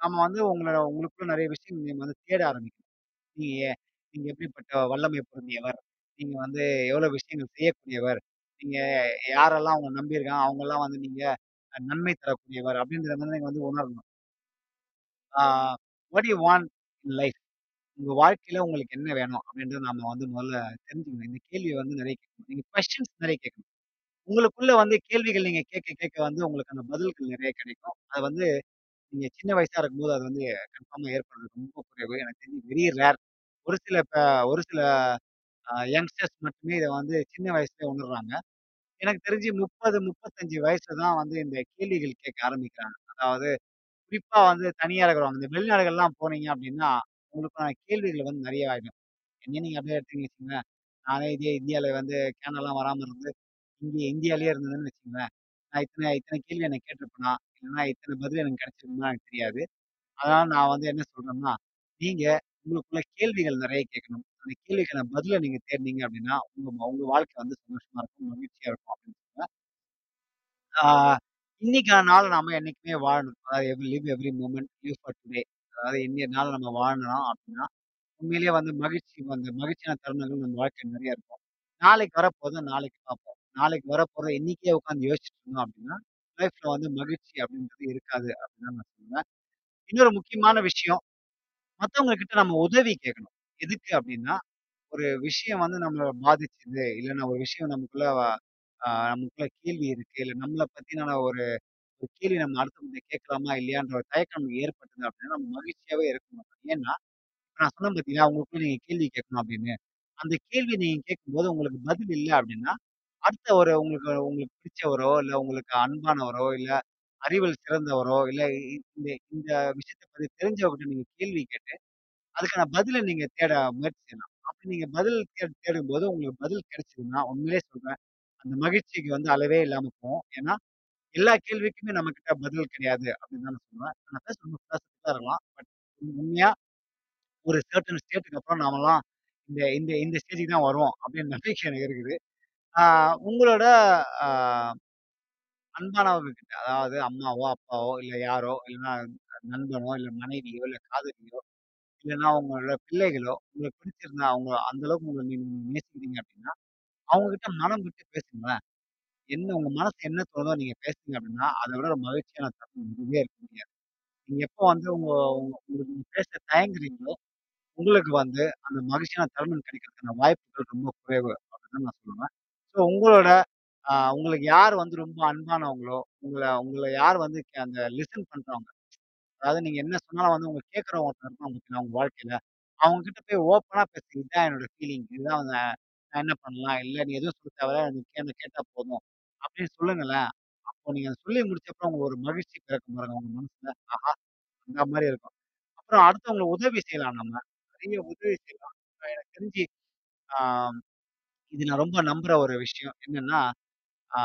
நம்ம வந்து உங்கள உங்களுக்குள்ள நிறைய விஷயங்கள் நீங்க வந்து தேட ஆரம்பிக்கணும். நீங்க நீங்க எப்படிப்பட்ட வல்லமை பொருந்தியவர்? நீங்க வந்து எவ்வளோ விஷயங்கள் செய்யக்கூடியவர்? நீங்க யாரெல்லாம் உங்கள நம்பியிருக்காங்க, அவங்கலாம் வந்து நீங்க அ நன்மை தரக்கூடியவர் அப்படின்றத வந்து நீங்க வந்து உணரணும். ஆ what you want in life? உங்க வாழ்க்கையில உங்களுக்கு என்ன வேணும்? அப்படின்றத நாம வந்து முதல்ல தெரிஞ்சுக்கணும். இந்த கேள்விய வந்து நெறைய கேட்கணும். நீங்க கொஸ்டின்ஸ் நெறைய கேட்கணும். உங்களுக்குள்ள வந்து கேள்விகள் நீங்க கேட்க கேட்க வந்து உங்களுக்கான பதில்கள் நெறைய கிடைக்கும். அது வந்து நீங்க சின்ன வயசா இருக்கும்போது அது வந்து கன்ஃபார்மா ஏற்படுறது ரொம்ப குறைவு. எனக்கு தெரிஞ்சு வெரி ரேர். ஒரு சில ப ஒரு சில அ யங்ஸ்டர்ஸ் மட்டுமே இத வந்து சின்ன வயசுலயே உணர்றாங்க. எனக்கு தெரிஞ்சு 30, 35 வயசுல தான் வந்து இந்த கேள்விகள் கேட்க ஆரம்பிக்கிறாங்க. அதாவது குறிப்பா வந்து தனியா இருக்கிறவங்க. இந்த வெளிநாடுகள்லாம் போனீங்க அப்படின்னா உங்களுக்கான கேள்விகள் வந்து நெறைய ஆயிடும். என்னைய நீங்க அப்படியே எடுத்தீங்கன்னு வச்சுக்கங்களேன், நானே இதே இந்தியால வந்து கேனடாலாம் வராம இருந்து, இங்க இந்தியாலயே இருந்ததுன்னு வச்சுக்கோங்களேன் நான் இத்தனை இத்தனை கேள்வி என்ன கேட்டுருப்பேனா? இல்லன்னா இத்தனை பதில் எனக்கு கிடைச்சிருக்குமா எனக்கு தெரியாது. அதனால நான் வந்து என்ன சொல்றேன்னா, நீங்க உங்களுக்குள்ள கேள்விகள் நெறைய கேட்கணும். அந்த கேள்விக்கான பதில நீங்க தேடுனீங்க அப்படின்னா உங்க உங்க வாழ்க்கை வந்து சந்தோஷமா இருக்கும், மகிழ்ச்சியா இருக்கும் அப்படின்னு சொல்லுவேன். ஆ இன்னைக்கான நாள நாம என்னைக்குமே வாழணும். அதாவது every live every moment live for today. அதாவது இன்னைய நாள நம்ம வாழணும் அப்படின்னா உண்மையிலேயே வந்து மகிழ்ச்சி வந்து மகிழ்ச்சியான தருணங்கள் நம்ம வாழ்க்கையில நெறைய இருக்கும். நாளைக்கு வரப்போறத நாளைக்கு பார்ப்போம். நாளைக்கு வரப்போறத இன்னைக்கே உட்கார்ந்து யோசிச்சுட்டு இருந்தோம் அப்படின்னா லைஃப்ல வந்து மகிழ்ச்சி அப்படின்றது இருக்காது அப்படின்னு தான் நான் சொல்லுவேன். இன்னொரு முக்கியமான விஷயம் மத்தவங்க கிட்ட நம்ம உதவி கேட்கணும். எதுக்கு அப்டின்னா, ஒரு விஷயம் வந்து நம்மள பாதிச்சுது, இல்லன்னா ஒரு விஷயம் நமக்குள்ள அ நமக்குள்ள கேள்வி இருக்கு, இல்ல நம்மள பத்தின ஒரு ஒரு கேள்வி நம்ம அடுத்தவங்கள்ட்ட கேட்கலாமா? இல்லையான்ற ஒரு தயக்கம் நமக்கு ஏற்பட்டது அப்டின்னா, நம்ம மகிழ்ச்சியாவே இருக்க மாட்டோம். ஏன்னா, இப்ப நான் சொன்னேன் பார்த்தீங்களா, உங்களுக்குள்ள நீங்க கேள்வி கேட்கணும் அப்டின்னு. அந்த கேள்வி நீங்க கேட்கும்போது உங்களுக்கு பதில் இல்ல அப்டின்னா, அடுத்த ஒரு உங்களுக்கு உங்களுக்கு பிடிச்சவரோ, இல்ல உங்களுக்கு அன்பானவரோ, இல்ல அறிவில் சிறந்தவரோ, இல்ல இந்த இந்த விஷயத்த பத்தி தெரிஞ்சவர்கிட்ட நீங்க கேள்வி கேட்டு அதுக்கான பதில நீங்க தேட முயற்சி செய்யலாம். அப்படி நீங்க பதில் தே தேடும்போது உங்களுக்கு பதில் கிடைச்சதுன்னா, உண்மையிலேயே சொல்றேன். அந்த மகிழ்ச்சிக்கு வந்து அளவே இல்லாம போகும். ஏன்னா, எல்லா கேள்விக்குமே நம்மகிட்ட பதில் கிடையாது அப்படின்னு தான் நான் சொல்லுவேன். நான் பேச ரொம்ப இருக்கலாம். பட் உண்மையா ஒரு சர்டன் ஸ்டேட்க்கு அப்புறம் நாமெல்லாம் இந்த இந்த இந்த ஸ்டேஜ்க்கு தான் வருவோம் அப்படின்னு நம்பிக்கை எனக்கு இருக்குது. ஆ உங்களோட ஆ அதாவது அம்மாவோ, அப்பாவோ இல்ல யாரோ இல்லன்னா நண்பனோ, இல்ல மனைவியோ, இல்ல காதலியோ இல்லன்னா உங்களோட பிள்ளைகளோ, உங்களுக்கு பிடிச்சிருந்தா அவங்க அந்த அளவுக்கு உங்கள நீங்க நேசிக்கிறீங்க அப்படின்னா, அவங்க கிட்ட மனம் விட்டு பேசுங்களேன். என்ன உங்க மனசு என்ன தோணுதோ நீங்க பேசுனீங்க அப்படின்னா, அத விட ஒரு மகிழ்ச்சியான தருணம் எதுவுமே இருக்க முடியாது. நீங்க எப்போ வந்து உங்க உங்க உங்களுக்கு நீங்க பேச தயங்குறீங்களோ, உங்களுக்கு வந்து அந்த மகிழ்ச்சியான தருணம் கிடைக்கிறதுக்கான வாய்ப்புகள் ரொம்ப குறைவு அப்படின்னு தான் நான் சொல்லுவேன். ஸோ உங்களோட அ உங்களுக்கு யார் வந்து ரொம்ப அன்பானவங்களோ, உங்கள உங்கள யார் வந்து அந்த லிசன் பண்றவங்க அதாவது நீங்க என்ன சொன்னாலும் வந்து உங்க கேட்கிறவங்க ஒருத்தர் இருப்பாங்க பார்த்தீங்களா, உங்க வாழ்க்கையில. அவங்க கிட்ட போய் ஓப்பனா பேசுங்க. இதான் என்னோட ஃபீலிங். இதுதான் வந்து நான் என்ன பண்ணலாம்? இல்ல நீ எதுவும் சொல்ல தேவையில்ல. நீ என்ன கேட்டா போதும். அப்படின்னு சொல்லுங்களேன். அப்போ நீங்க சொல்லி முடிச்சப்பறம் உங்களுக்கு ஒரு மகிழ்ச்சி பிறக்கும் பாருங்க உங்க மனசுல. ஆஹா! அந்த மாரி இருக்கும். அப்புறம் அடுத்தவங்களுக்கு உதவி செய்யலாம் நம்ம. நிறைய உதவி செய்யலாம். இப்ப எனக்கு தெரிஞ்சு ஆ இது நான் ரொம்ப நம்புற ஒரு விஷயம். என்னன்னா, ஆ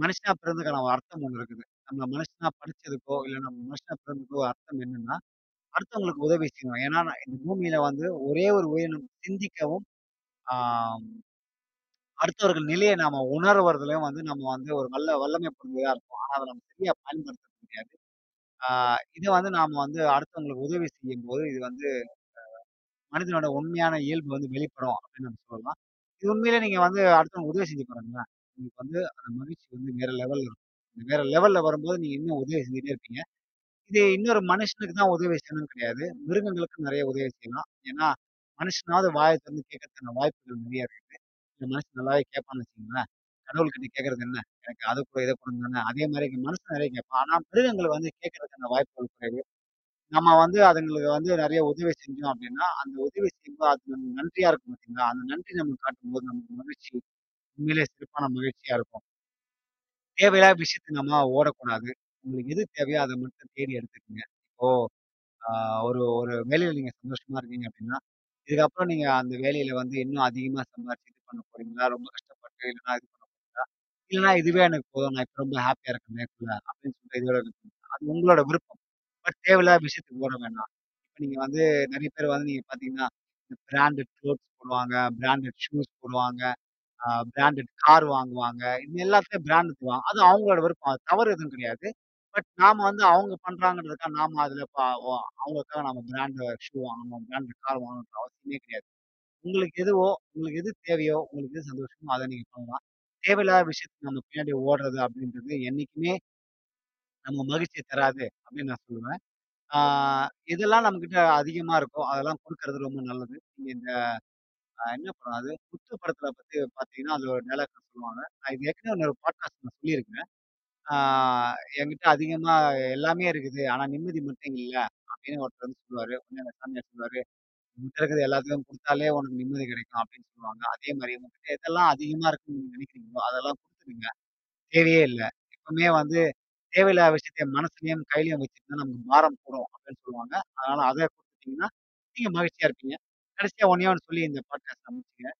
மனுஷனா பிறந்ததுக்கான ஒரு அர்த்தம் ஒண்ணு இருக்குது. நம்ம மனுஷனா படிச்சதுக்கோ, இல்ல நம்ம மனுஷனா பிறந்ததுக்கோ அர்த்தம் என்னன்னா, அடுத்தவங்களுக்கு உதவி செய்யணும். ஏன்னா, நான் இந்த பூமியில வந்து ஒரே ஒரு உயிரினம் சிந்திக்கவும், ஆ அடுத்தவர்கள் நிலைய நாம உணர்வதிலும் வந்து நம்ம வந்து ஒரு நல்ல வல்லமை பொருந்தியதா இருப்போம். ஆனா, அத நம்ம சரியா பயன்படுத்த முடியாது. ஆ இத வந்து நாம வந்து அடுத்தவங்களுக்கு உதவி செய்யும்போது, இது வந்து மனிதனோட உண்மையான இயல்பு வந்து வெளிப்படும் அப்படின்னு நம்ம சொல்லலாம். இது உண்மையிலே நீங்க வந்து அடுத்தவங்களுக்கு உதவி செஞ்சு பாருங்களேன். உங்களுக்கு வந்து அந்த மகிழ்ச்சி வந்து வேற லெவல்ல இருக்கும். வேற லெவல்ல வரும்போது நீங்க இன்னும் உதவி செஞ்சுட்டே இருப்பீங்க. இது இன்னொரு மனுஷனுக்கு தான் உதவி செய்யணும்னு கிடையாது. மிருகங்களுக்கும் நிறைய உதவி செய்யலாம். ஏன்னா, மனுஷனாவது வாய திறந்து கேட்கறதுக்கான வாய்ப்புகள் நிறைய இருக்குது. இந்த மனுஷன் நல்லாவே கேட்பான்னு வச்சுக்கங்களேன். கடவுள்கிட்ட கேட்கறது என்ன? எனக்கு அத குடு, இத குடுன்னு தானே. அதே மாரி மனுஷன் நிறைய கேட்பான். ஆனா மிருகங்கள் வந்து கேட்கறதுக்கான வாய்ப்புகள் குறைவு. நம்ம வந்து அதுங்களுக்கு வந்து நிறைய உதவி செஞ்சோம் அப்படின்னா அந்த உதவி செய்யும்போது அது நம்ம நன்றியா இருக்கும் பார்த்தீங்களா? அந்த நன்றி நம்ம காட்டும்போது நமக்கு மகிழ்ச்சி உண்மையிலேயே சிறப்பான மகிழ்ச்சியா இருக்கும். தேவையில்லாத விஷயத்த நம்ம ஓடக்கூடாது. உங்களுக்கு எது தேவையோ அத மட்டும் தேடி எடுத்துக்கங்க. இப்போ ஆ ஒரு ஒரு வேலையில நீங்க சந்தோஷமா இருக்கீங்க அப்டின்னா, இதுக்கப்புறம் நீங்க அந்த வேலையில வந்து இன்னும் அதிகமா சம்பாரிச்சு இது பண்ண போறீங்களா? ரொம்ப கஷ்டப்பட்டு இல்லன்னா இது பண்ண போறீங்களா? இல்லன்னா இதுவே எனக்கு போதும். நான் இப்ப ரொம்ப ஹேப்பியா இருக்கேன் லைஃப்ல அப்டின்னு சொல்லிட்டு இதோட அது உங்களோட விருப்பம். பட் தேவையில்லாத விஷயத்துக்கு ஓட வேண்டாம். இப்ப நீங்க வந்து நெறைய பேர் வந்து நீங்க பார்த்தீங்கன்னா, இந்த பிராண்டட் குளோத்ஸ் போடுவாங்க, பிராண்டட் ஷூஸ் போடுவாங்க, ஆ பிராண்டட் கார் வாங்குவாங்க. இது எல்லாத்துலயும் பிராண்ட் தான். அது அவங்களோட விருப்பம். அது தவறு எதுவும் கிடையாது. பட் நாம வந்து அவங்க பண்றாங்கன்றதுக்காக நாம அதுல ப ஒ அவங்களுக்காக நம்ம பிராண்ட் ஷூ வாங்கணும், பிராண்ட் கார் வாங்கணும்ன்ற அவசியமே கிடையாது. உங்களுக்கு எதுவோ, உங்களுக்கு எது தேவையோ, உங்களுக்கு எது சந்தோஷமோ அத நீங்க பண்ணலாம். தேவையில்லாத விஷயத்துக்கு நம்ம பின்னாடி ஓடுறது அப்படின்றது என்னைக்குமே நம்ம மகிழ்ச்சிய தராது அப்படின்னு நான் சொல்லுவேன். ஆ எதெல்லாம் நம்மகிட்ட அதிகமா இருக்கோ, அதெல்லாம் குடுக்கறது ரொம்ப நல்லது. நீங்க இந்த அ என்ன படம் அது? முத்து படத்துல பத்தி பார்த்தீங்கன்னா, அதுல ஒரு டயலாக் சொல்லுவாங்க. நான் இது ஏற்கனவே இன்னொரு பாட்காஸ்ட்ல நான் சொல்லியிருக்கேன். ஆ என்கிட்ட அதிகமா எல்லாமே இருக்குது. ஆனா நிம்மதி மட்டும் இல்ல. அப்படின்னு ஒருத்தர் வந்து சொல்லுவாரு. உடனே அந்த சாமியார் சொல்லுவாரு, "உன்கிட்ட இருக்கிறது எல்லாத்தையும் குடுத்தாலே உனக்கு நிம்மதி கிடைக்கும்." அப்படின்னு சொல்லுவாங்க. அதே மாரி உங்ககிட்ட எதெல்லாம் அதிகமா இருக்குன்னு நீங்க நினைக்கிறீங்களோ, அதெல்லாம் குடுத்துடுங்க. தேவையே இல்ல. எப்பவுமே வந்து தேவையில்லாத விஷயத்த மனசுலயும், கையிலயும் வச்சுட்டு நமக்கு பாரம் கூடும் அப்படின்னு சொல்லுவாங்க. அதனால அத குடுத்துட்டீங்கன்னா, நீங்க மகிழ்ச்சியா இருப்பீங்க. கடைசியா ஒண்ணே ஒண்ணு சொல்லி இந்த பாட்காஸ்ட்ட முடிச்சுக்கிறேன்.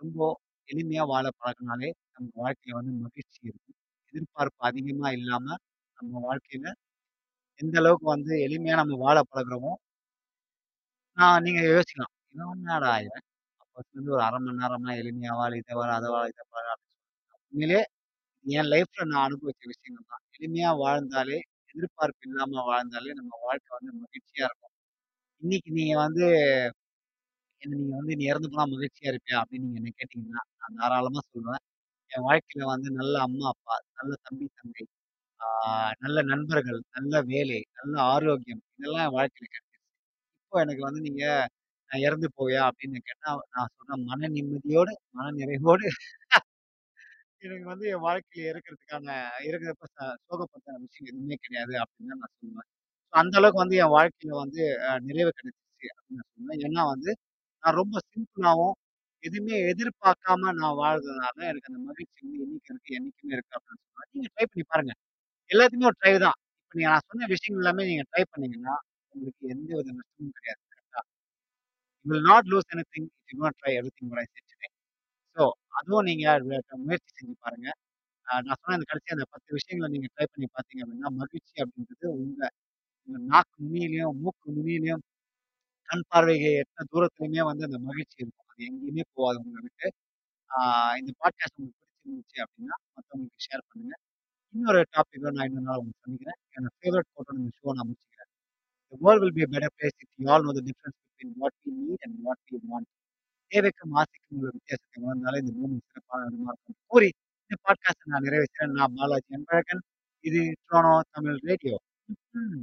ரொம்ப எளிமையா வாழ பழகுனாலே நம்ம வாழ்க்கையில வந்து மகிழ்ச்சி இருக்கும். எதிர்பார்ப்பு அதிகமா இல்லாம நம்ம வாழ்க்கையில எந்த அளவுக்கு வந்து எளிமையா நம்ம வாழ பழகுறோமோ, நான் நீங்க யோசிக்கலாம். இவன் என்னடா இவன் அப்போத்துலருந்து ஒரு 1/2 மணி நேரமா எளிமையா வாழு, இத வாழு, அத வாழு, இத பாரு அப்படின்னு உண்மையிலே என் லைஃப்ல நான் அனுபவிச்ச விஷயங்கள் தான். எளிமையா வாழ்ந்தாலே, எதிர்பார்ப்பு இல்லாம வாழ்ந்தாலே நம்ம வாழ்க்கை வந்து மகிழ்ச்சியா இருக்கும். இன்னைக்கு நீங்க வந்து என்ன நீங்க வந்து "நீ இறந்து போனா மகிழ்ச்சியா இருப்பியா?" அப்படின்னு நீங்க என்ன கேட்டீங்கன்னா, நான் தாராளமா சொல்லுவேன். என் வாழ்க்கையில வந்து நல்ல அம்மா, அப்பா, நல்ல தம்பி, தங்கை, ஆ நல்ல நண்பர்கள், நல்ல வேலை, நல்ல ஆரோக்கியம் இதெல்லாம் என் வாழ்க்கையில கிடைச்சிருச்சு. இப்போ எனக்கு வந்து நீங்க "நான் இறந்து போவியா?" அப்படின்னு கேட்டா, நான் சொன்ன மன நிம்மதியோடு, மன நிறைவோடு எனக்கு வந்து என் வாழ்க்கையில இருக்கிறதுக்கான இருக்கிறப்ப ச சோகப்படுத்துற விஷயம் எதுவுமே கிடையாது அப்படின்னு தான் நான் சொல்லுவேன். ஸோ அந்த அளவுக்கு வந்து என் வாழ்க்கையில வந்து அ நிறைவு கிடைச்சிருச்சு அப்படின்னு நான் சொல்லுவேன். ஏன்னா வந்து நான் ரொம்ப சிம்பிளாவும், எதுவுமே எதிர்பார்க்காம நான் வாழ்றதுனால எனக்கு அந்த மகிழ்ச்சி வந்து இன்னைக்கு இருக்கு, என்னைக்குமே இருக்கு அப்படின்னு சொல்லுவேன். நீங்க ட்ரை பண்ணி பாருங்க. எல்லாத்துக்குமே ஒரு ட்ரை தான். இப்ப நீங்க நான் சொன்ன விஷயங்கள் எல்லாமே நீங்க ட்ரை பண்ணீங்கன்னா, உங்களுக்கு எந்த வித நஷ்டமும் கிடையாது. கரெக்ட்டா? You will not lose anything if you not try everything what I said today. So அதுவும் நீங்க அ முயற்சி செஞ்சு பாருங்க. அ நான் சொன்ன அந்த கடைசியா அந்த 10 விஷயங்கள நீங்க ட்ரை பண்ணி பார்த்தீங்க அப்படின்னா, மகிழ்ச்சி அப்படின்றது உங்க உங்க நாக்கு நுனியிலயும், மூக்கு நுனியிலயும், கண் பார்வைக்கு எட்டுன தூரத்திலயுமே வந்து அந்த மகிழ்ச்சி இருக்கும். அது எங்கேயுமே போகாது உங்கள விட்டு. ஆ இந்த பாட்காஸ்ட் உங்களுக்கு பிடிச்சிருந்துச்சு அப்படின்னா, மத்தவங்களுக்கு ஷேர் பண்ணுங்க. இன்னொரு டாபிக் நான் இன்னொரு நாள் உங்களுக்கு சந்திக்கிறேன். என்னோட ஃபேவரைட் கோட்டோட இந்த ஷோவ நான் முடிச்சுக்கிறேன். "The world will be a better place if you all know the difference between what we need and what we want." தேவைக்கும் ஆசைக்கும் உள்ள வித்தியாசத்தை உணர்ந்தாலே இந்த பூமி சிறப்பான இடமா இருக்கும். கூறி இந்த பாட்காஸ்ட்ட நான் நிறைவு செய்றேன். நான் பாலாஜி அன்பழகன். இது ட்ரோனோ தமிழ் ரேடியோ. ம்ஹ்ம்.